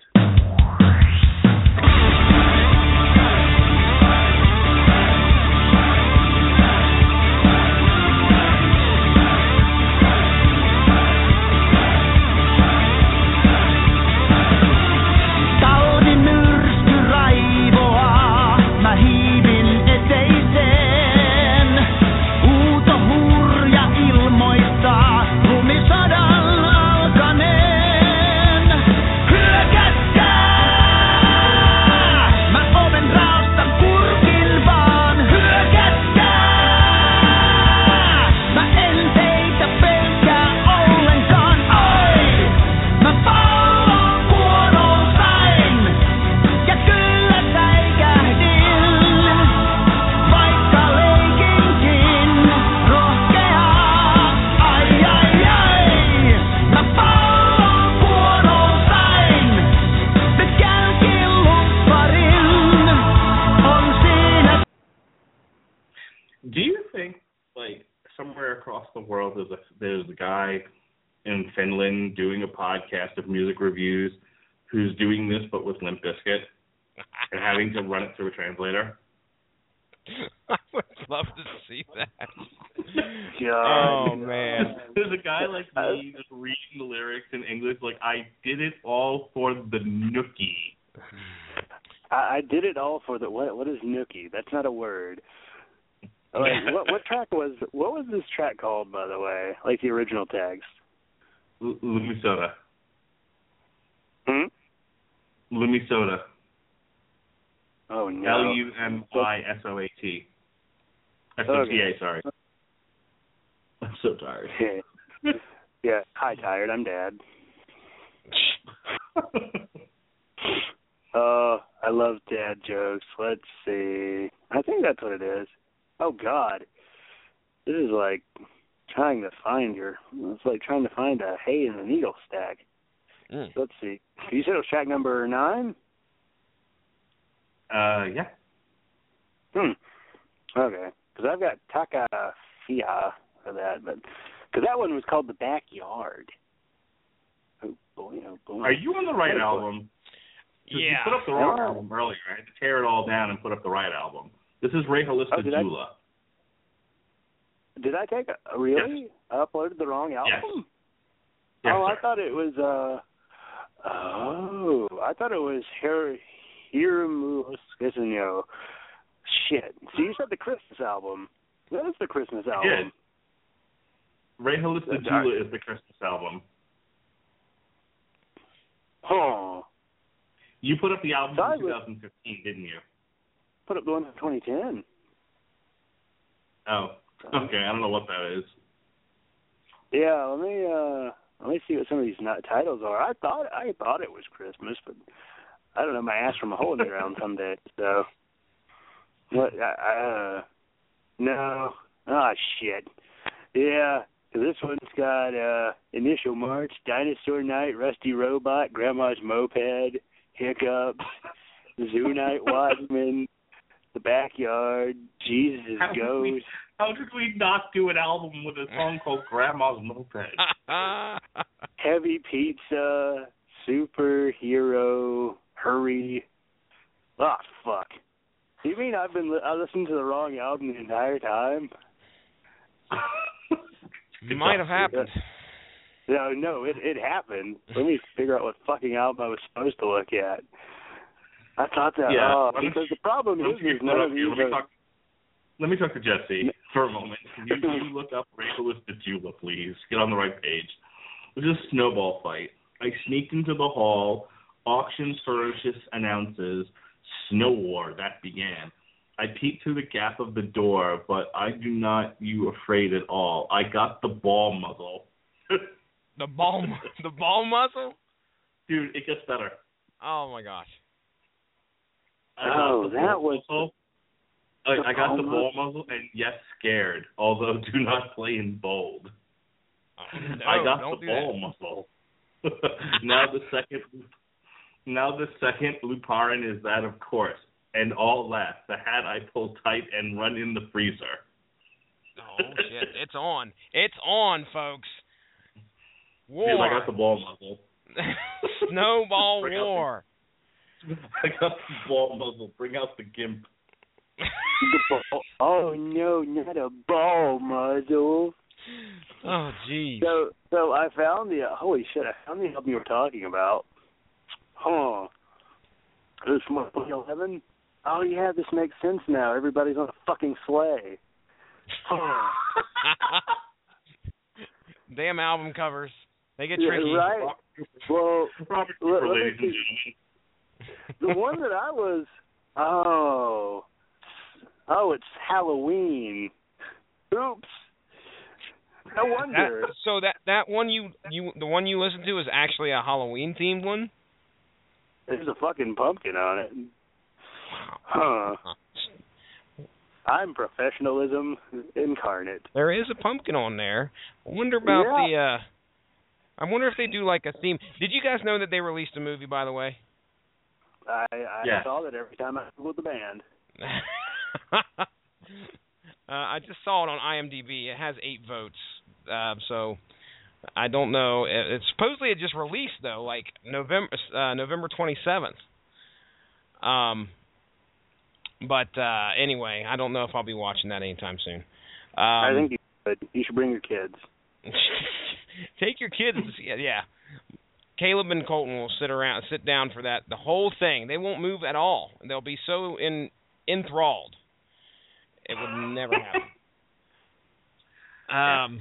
Doing this but with Limp Bizkit and having to run it through a translator? I would love to see that. God. Oh man. There's a guy like me just reading the lyrics in English like I did it all for the nookie. I, I did it all for the what? What is nookie? That's not a word. Like, what what track was what was this track called by the way? Like the original tags. L- Lumisoda. Hmm. Lumisoda. Oh no. L U M I S O A T. S O T A, sorry. I'm so tired. yeah. Hi, tired. I'm dad. Oh, I love dad jokes. Let's see. I think that's what it is. Oh God, this is like trying to find your. It's like trying to find a hay in the needle stack. Mm. Let's see. You said it was track number nine. uh yeah. Hmm. Okay. Because I've got Taka Fia for that, but because that one was called the backyard. Oh boy, oh boy. Are you on the right album? 'Cause You Yeah. put up the wrong Oh. album earlier. I had to tear it all down and put up the right album. This is Ray Halista Oh, did I- Did I take a really? I uploaded the wrong album. Yes, oh, sir. I thought it was uh oh, I thought it was Her Hiramu Skisenyo. Shit. So you said the Christmas album. That is the Christmas I album. did. Ray Halista Jula is the Christmas album. Huh. You put up the album So in was- 2015, didn't you? Put up the one from 2010. Oh, okay. I don't know what that is. Yeah, let me uh let me see what some of these titles are. I thought I thought it was Christmas, but I don't know my ass from a hole in the ground someday. So what? Uh, no. Ah, shit. Yeah, this one's got uh Initial March, Dinosaur Night, Rusty Robot, Grandma's Moped, Hiccups, Zoo Night Watchman, The Backyard, Jesus How did Goes. we- How did we not do an album with a song called Grandma's Moped? Heavy Pizza, Superhero, Hurry. Ah, fuck. You mean I've been li- I listened to the wrong album the entire time? It might have happened. No, no, it it happened. Let me figure out what fucking album I was supposed to look at. I thought that. Yeah, oh, because the problem is, you is put none of here? these Let me are. talk. Let me talk to Jesse for a moment. Can you, you look up Rachel Ray Halista Jula, please. Get on the right page. It was a snowball fight. I sneaked into the hall. Auctions ferocious announces. Snow war that began. I peeked through the gap of the door, but I do not you afraid at all. I got the ball muzzle. The ball, the ball muzzle. Dude, it gets better. Oh my gosh. I got Oh, that ball was- muzzle. I, the I got the ball ball muzzle and yes, scared. Although do not play in bold. No, I got the do ball muzzle. now the second, now the second Luparin is that of course, and all laugh. The hat I pull tight and run in the freezer. Oh shit, it's on. It's on, folks. War. Dude, I got the ball muzzle. Snowball Bring out war. I got the ball muzzle. Bring out the gimp. Oh no, not a ball muzzle. Oh jeez. So, so I found the holy shit. I found the album you were talking about. Huh. It was from what, 2011. Oh yeah, this makes sense now. Everybody's on a fucking sleigh. Huh. Damn album covers. They get Yeah, tricky. right. Well, Robert Let- let me ladies and see. gentlemen. The one that I was. Oh. Oh, it's Halloween. Oops. No wonder. That, so that that one you you the one you listened to is actually a Halloween themed one. There's a fucking pumpkin on it. Huh. I'm professionalism incarnate. There is a pumpkin on there. I wonder about Yeah. the. uh I wonder if they do like a theme. Did you guys know that they released a movie, by the way? I, I Yes. saw that every time I googled the band. Uh, I just saw it on IMDb. It has eight votes. Uh, so I don't know. It, it's supposedly it just released though, like November uh, November 27th. Um, but uh, anyway, I don't know if I'll be watching that anytime soon. Um, I think you should. You should bring your kids. take your kids. It. Yeah, Caleb and Colton will sit around, sit down for that. The whole thing. They won't move at all. They'll be so in enthralled. It would never happen. Um.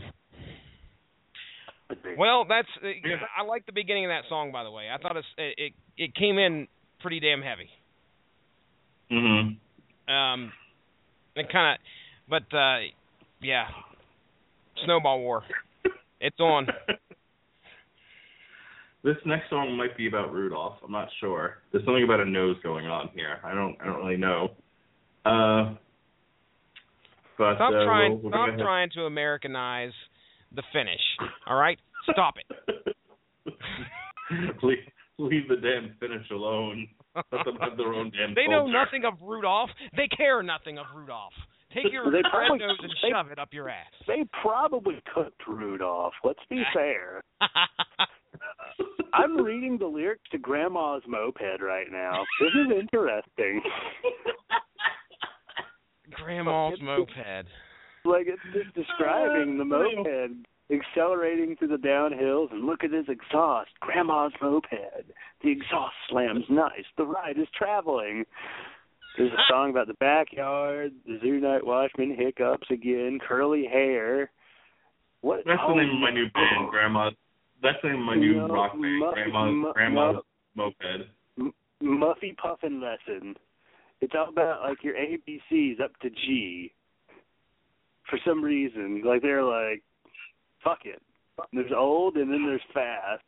Well, that's. I like the beginning of that song, by the way. I thought it's, it it came in pretty damn heavy. Mhm. Um, it kind of, but uh, yeah, Snowball War. It's on. This next song might be about Rudolph. I'm not sure. There's something about a nose going on here. I don't. I don't really know. Uh. But Stop uh, trying. we'll, we'll stop trying to Americanize the finish. All right, stop it. leave, leave the damn finish alone. Let them have their own damn They know culture. nothing of Rudolph. They care nothing of Rudolph. Take your They red probably- nose and they- shove it up your ass. They probably cooked Rudolph. Let's be fair. I'm reading the lyrics to Grandma's Moped right now. This is interesting. Grandma's It's- moped. Like it's just describing the uh, moped accelerating through the downhills and look at his exhaust. Grandma's moped. The exhaust slams nice. The ride is traveling. There's a song about the backyard, the zoo night watchman hiccups again, curly hair. What That's oh, the name of my oh. new band, Grandma. That's my new No, rock band, Mu- Grandma's Mu- Grandma's Mu- Moped. Muffy Puffin lesson. It's all about like your ABCs up to G. For some reason, like they're like, fuck it. There's old and then there's fast.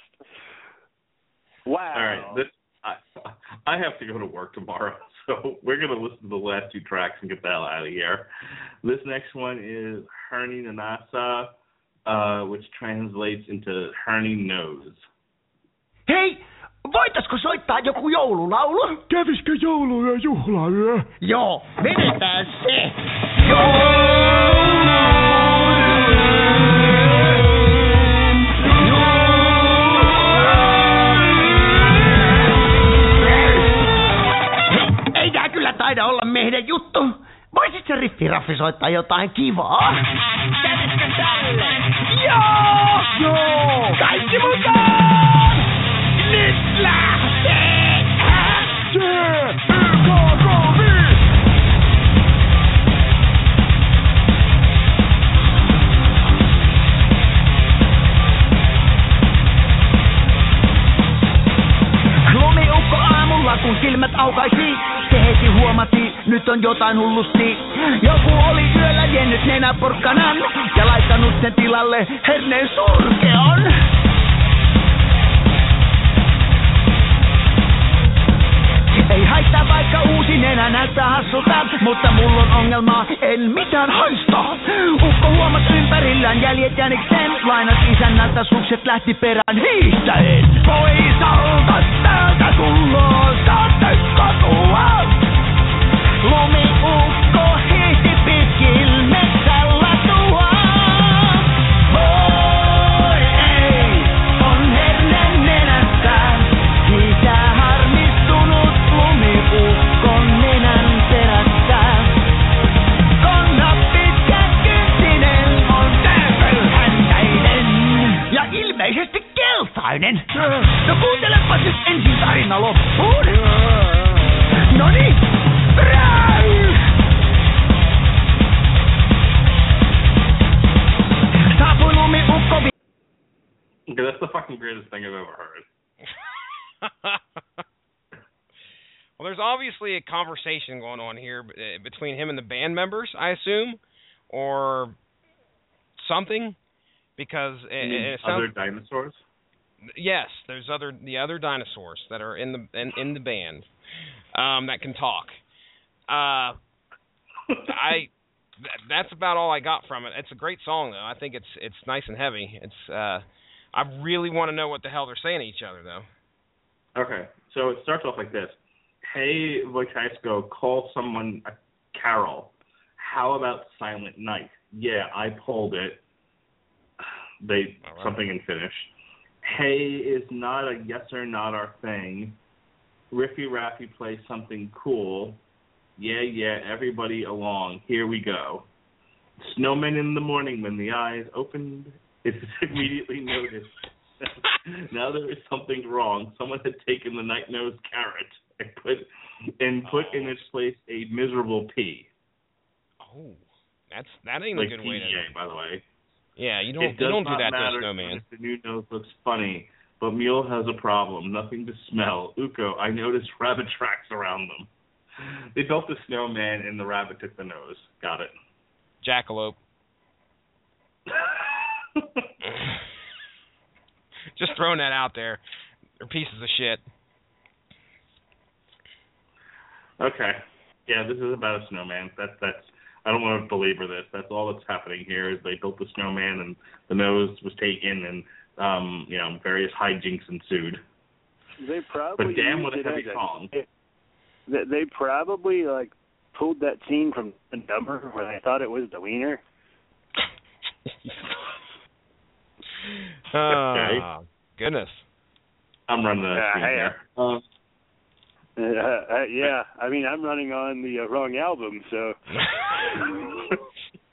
Wow. All right, this I I have to go to work tomorrow, so we're gonna listen to the last two tracks and get that out of here. This next one is Hernie Nanasa, uh, which translates into Hernie Knows. Hei, voitaisko soittaa joku joululaulu? Kävisikö joulu ja juhlayö? Joo, vedetään se. Kyllä taida olla meidän juttu. Voisit se riffiraffi soittaa jotain kivaa? Kävisikö tälle? Joo! Joo! Kaikki mukaan! Nyt lähtee! Lumiukko aamulla kun silmät aukaisi Se heti huomasi, nyt on jotain hullusti. Joku oli yöllä jennyt nenäporkkanan Ja laittanut sen tilalle herneen surkeon Ei haittaa vaikka uusi nenä näyttää hassulta. Mutta mulla on ongelma, en mitään haista. Ukko huomas ympärillään jäljet jänikseen. Lainat isännältä sukset lähti perään. Hiihtäen Poisalta täältä tulloo saatte katua Lumiukko hiihti keltainen No kuuntelepa nyt ensin tarina loppuun Noni, bräy! Saapui lumiukko vi- Okay, that's the fucking greatest thing I've ever heard. well, there's obviously a conversation going on here uh, between him and the band members, I assume, or something, because it, it sounds other dinosaurs. Yes, there's other the other dinosaurs that are in the in, in the band um, that can talk. Uh, I th- that's about all I got from it. It's a great song though. I think it's it's nice and heavy. It's uh, I really want to know what the hell they're saying to each other though. Okay, so it starts off like this. Hey, voitaisko, call someone a Carol. How about Silent Night? Yeah, I pulled it. They right. something in Finnish. Hey is not a yes or not our thing. Riffi Raffi plays something cool. Yeah, yeah, everybody along. Here we go. Snowmen in the morning when the eyes opened, it was immediately noticed. now there is something wrong. Someone had taken the night nose carrot and put and put in its place a miserable pea. Oh, that's that ain't Like a good way to. By the way. Yeah, you don't it you don't do that to a snowman. the new nose looks funny, but Mule has a problem. Nothing to smell. Uko, I noticed rabbit tracks around them. They built the snowman and the rabbit took the nose. Got it. Jackalope. Just throwing that out there. They're pieces of shit. okay. Yeah, this is about a snowman. That's that's. I don't want to belabor this. That's all that's happening here. Is they built the snowman and the nose was taken and um you know various hijinks ensued. They probably But damn, used what a heavy as song. They, they probably like pulled that scene from the number where they thought it was the wiener. Oh, goodness. I'm running that Yeah, screen hey, here. Uh, uh, yeah, I mean I'm running on the uh, wrong album, so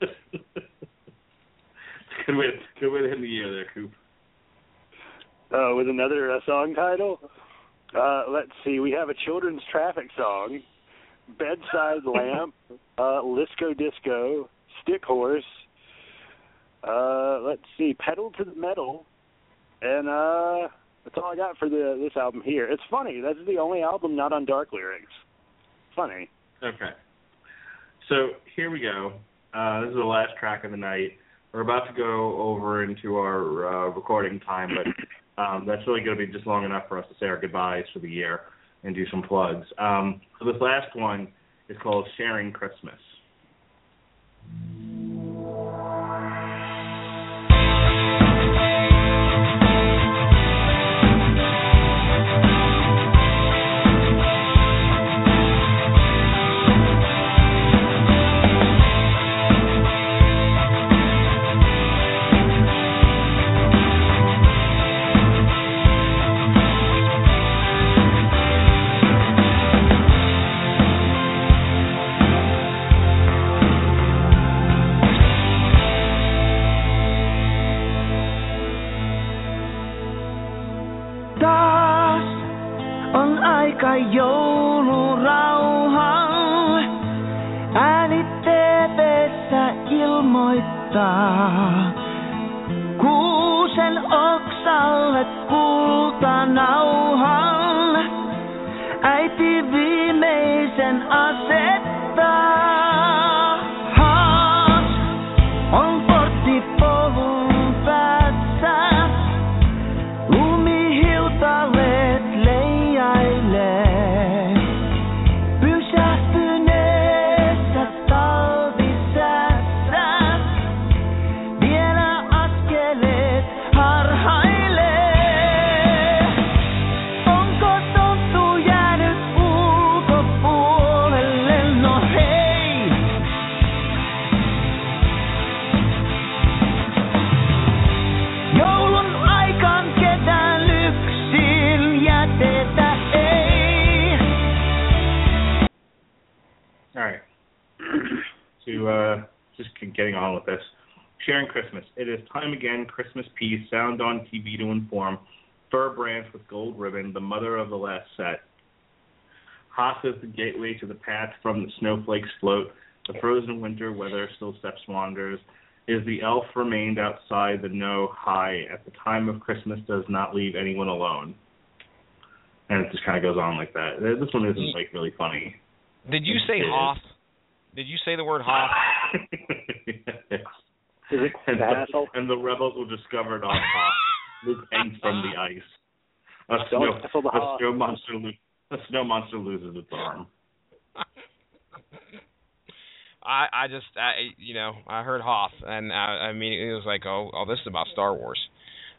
good way, good way to hit the year there, Coop. uh, with another uh, song title. Uh, let's see, we have a children's traffic song, Bedside Lamp, uh, Lisco Disco, Stick Horse. Uh, let's see, Pedal to the Metal, and uh, that's all I got for the this album here. It's funny. That's the only album not on Dark Lyrics. Funny. Okay. So here we go. Uh, this is the last track of the night. We're about to go over into our uh, recording time, but um, that's really going to be just long enough for us to say our goodbyes for the year and do some plugs. Um, so this last one is called Sharing Christmas. To uh, just getting on with this. Sharing Christmas. It is time again. Christmas peace. Sound on TV to inform. Fir branch with gold ribbon. The mother of the last set. Haas is the gateway to the path from the snowflakes float. The frozen winter weather still steps wanders. Is the elf remained outside the no high at the time of Christmas does not leave anyone alone. And it just kind of goes on like that. This one isn't like really funny. Did you say. Hoth? Did you say the word Hoth? yes. Is it And the the, asshole? and the rebels were discovered on top. Luke hangs from the ice. A snow, a Hoth. snow monster lo- a snow monster loses its arm. I I just I you know I heard Hoth and I I mean it was like oh oh this is about Star Wars.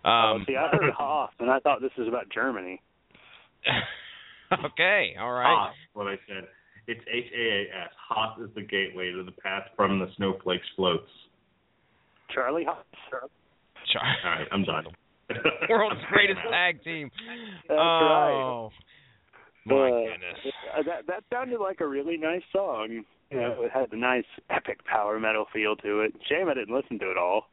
oh, Um, see, I heard Hoth, and I thought this was about Germany. okay, all right. Ah, what I said. It's H A A S. Haas is the gateway to the path from the snowflakes floats. Charlie Haas. Charlie. All right, I'm done. World's greatest tag team. That's oh, my Uh, goodness. Uh, that that sounded like a really nice song. You know, it had a nice epic power metal feel to it. Shame I didn't listen to it all.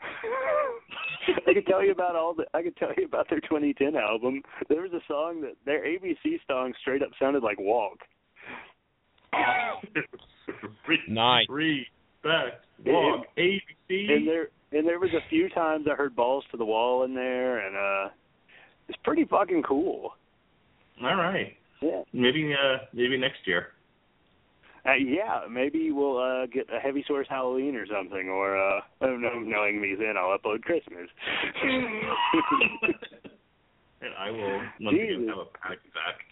I could tell you about all the. I could tell you about their 2010 album. There was a song that their ABC song straight up sounded like Walk. Re- Nice. Respect. Walk. ABC. And there and there was a few times I heard balls to the wall in there, and uh, it's pretty fucking cool. All right. Yeah. Maybe uh maybe next year. Uh, yeah, maybe we'll uh get a Hevisaurus Halloween or something, or uh I don't know, knowing me then I'll upload Christmas. and I will once again have a panic attack.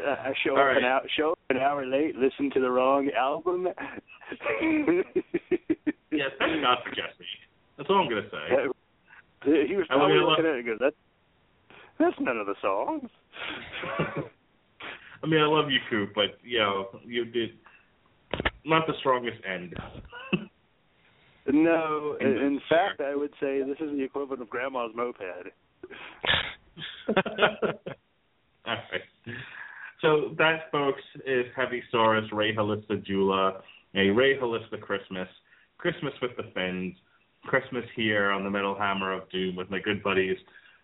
I show All up right. an hour show up an hour late, listen to the wrong album. Yes, thank God for Jesse. That's all I'm gonna say. Uh, he was probably mean, I looking at it and goes, That's that's none of the songs. I mean, I love you, Coop, but you know, you did not the strongest end. No, in, in fact I would say this is the equivalent of grandma's moped. All right. So that, folks, is Hevisaurus, Ray Jula, a Ray Halista Christmas, Christmas with the Finns, Christmas here on the Metal Hammer of Doom with my good buddies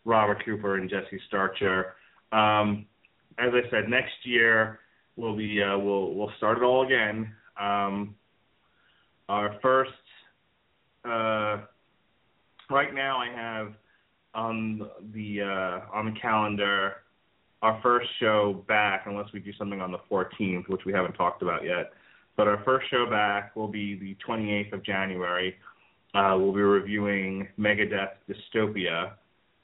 Robert Cooper and Jesse Starcher. Um, as I said, next year we'll be uh, we'll we'll start it all again. Um, our first uh, right now I have on the uh, on the calendar our first show back, unless we do something on the 14th, which we haven't talked about yet. But our first show back will be the 28th of January. Uh, we'll be reviewing Megadeth Dystopia,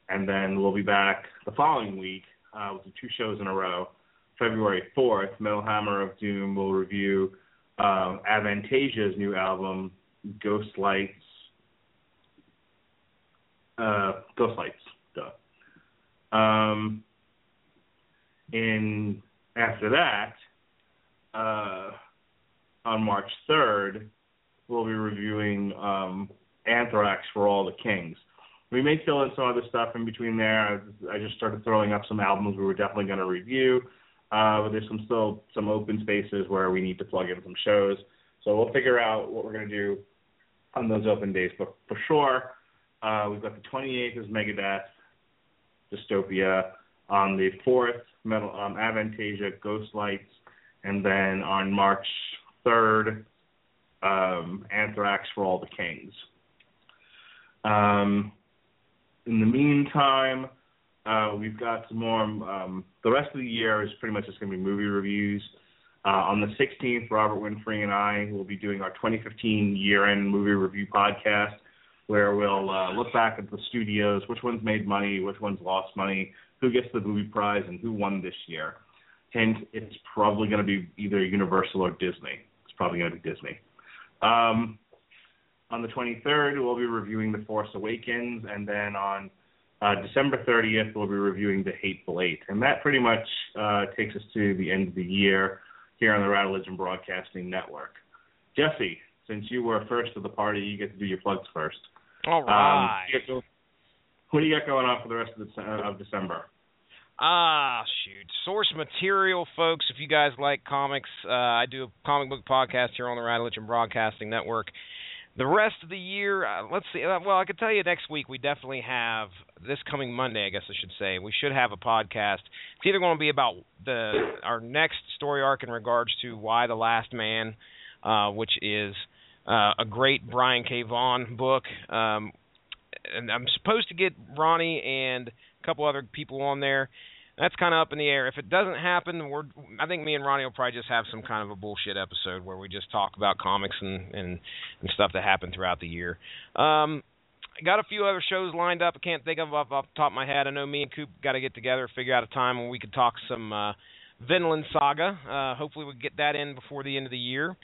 and then we'll be back the following week uh, with two shows in a row. February 4th, Metal Hammer of Doom will review um, Avantasia's new album, Ghost Lights. Uh, Ghost Lights, duh. Um, and after that, uh, on March 3rd, we'll be reviewing um, Anthrax for All the Kings. We may fill in some other stuff in between there. I, just started throwing up some albums we were definitely going to review. Uh, but there's some still some open spaces where we need to plug in some shows. So we'll figure out what we're going to do on those open days. But for sure, uh, we've got the 28th is Megadeth, Dystopia. On the 4th, Metal um, Avantasia, Ghost Lights, and then on March 3rd, um, Anthrax for All the Kings. Um, in the meantime, uh, we've got some more. Um, the rest of the year is pretty much just going to be movie reviews. Uh, on the 16th, Robert Winfrey and I will be doing our 2015 year-end movie review podcast, where we'll uh, look back at the studios, which ones made money, which ones lost money, who gets the movie prize, and who won this year. Hint: it's probably going to be either Universal or Disney. It's probably going to be Disney. Um, on the 23rd, we'll be reviewing The Force Awakens, and then on uh, December 30th, we'll be reviewing The Hateful Eight. And that pretty much uh, takes us to the end of the year here on the Radulich Broadcasting Network. Jesse, since you were first to the party, you get to do your plugs first. All Um, right. to- what do you got going on for the rest of, the, of December? Ah, shoot. Source material, folks. If you guys like comics, uh, I do a comic book podcast here on the Radulich Broadcasting Network. The rest of the year, uh, let's see. Uh, well, I can tell you next week we definitely have this coming Monday, I guess I should say. We should have a podcast. It's either going to be about the our next story arc in regards to Y the Last Man, uh, which is uh, a great Brian K. Vaughan book. Um, and I'm supposed to get Ronnie and a couple other people on there. That's kind of up in the air. If it doesn't happen, we're I think me and Ronnie will probably just have some kind of a bullshit episode where we just talk about comics and and, and stuff that happened throughout the year. Um I got a few other shows lined up. I can't think of off, off the top of my head. I know me and Coop got to get together, figure out a time when we could talk some uh Vinland Saga. Uh hopefully we get that in before the end of the year.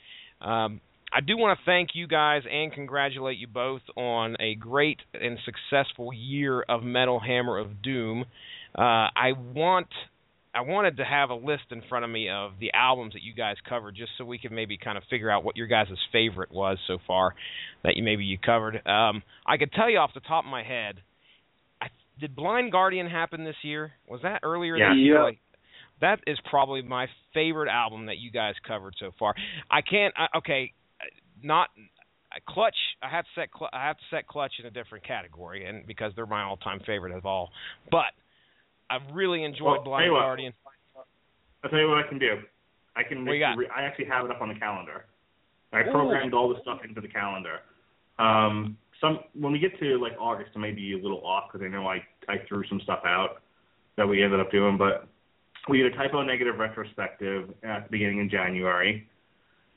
Um I do want to thank you guys and congratulate you both on a great and successful year of Metal Hammer of Doom. Uh, I want I wanted to have a list in front of me of the albums that you guys covered, just so we could maybe kind of figure out what your guys' favorite was so far that you maybe you covered. Um, I could tell you off the top of my head. I, did Blind Guardian happen this year? Was that earlier Yeah. this year? Yeah. Like, that is probably my favorite album that you guys covered so far. I can't. I, okay, not Clutch. I have to set. I have to set Clutch in a different category, and because they're my all-time favorite of all. But I've really enjoyed Well, Blind what. Guardian. I'll tell you what I can do. I can. Got? re- I actually have it up on the calendar. I Ooh. programmed all the stuff into the calendar. Um, some when we get to like August, I may be a little off because I know I I threw some stuff out that we ended up doing, but we did a Type O Negative retrospective at the beginning in January.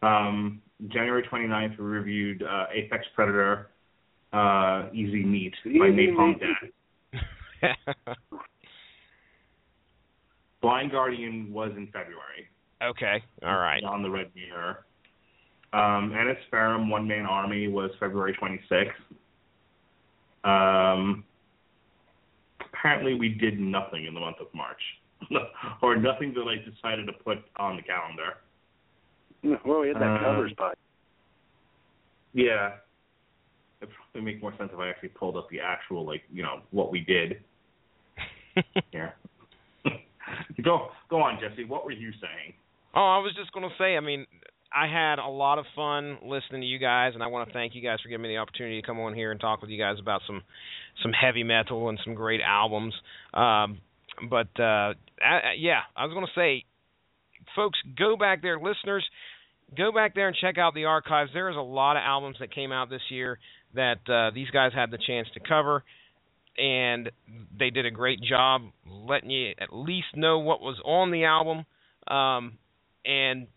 Um, January 29th, we reviewed uh, Apex Predator, uh, Easy Meat by Napalm. Dad. Blind Guardian was in February. okay, all right. On the Red Mirror. Um, Ennis Ferrum One Man Army was February 26th. Um, apparently, we did nothing in the month of March, or nothing that I decided to put on the calendar. Well, we had that Uh, cover spot. Yeah, it probably make more sense if I actually pulled up the actual, like, you know, what we did. Yeah. go, go on, Jesse. What were you saying? Oh, I was just going to say, I mean, I had a lot of fun listening to you guys, and I want to thank you guys for giving me the opportunity to come on here and talk with you guys about some some heavy metal and some great albums. Um, but uh, I, I- yeah, I was going to say, folks, go back there, listeners, go back there and check out the archives. There is a lot of albums that came out this year that uh, these guys had the chance to cover. And they did a great job letting you at least know what was on the album. Um, and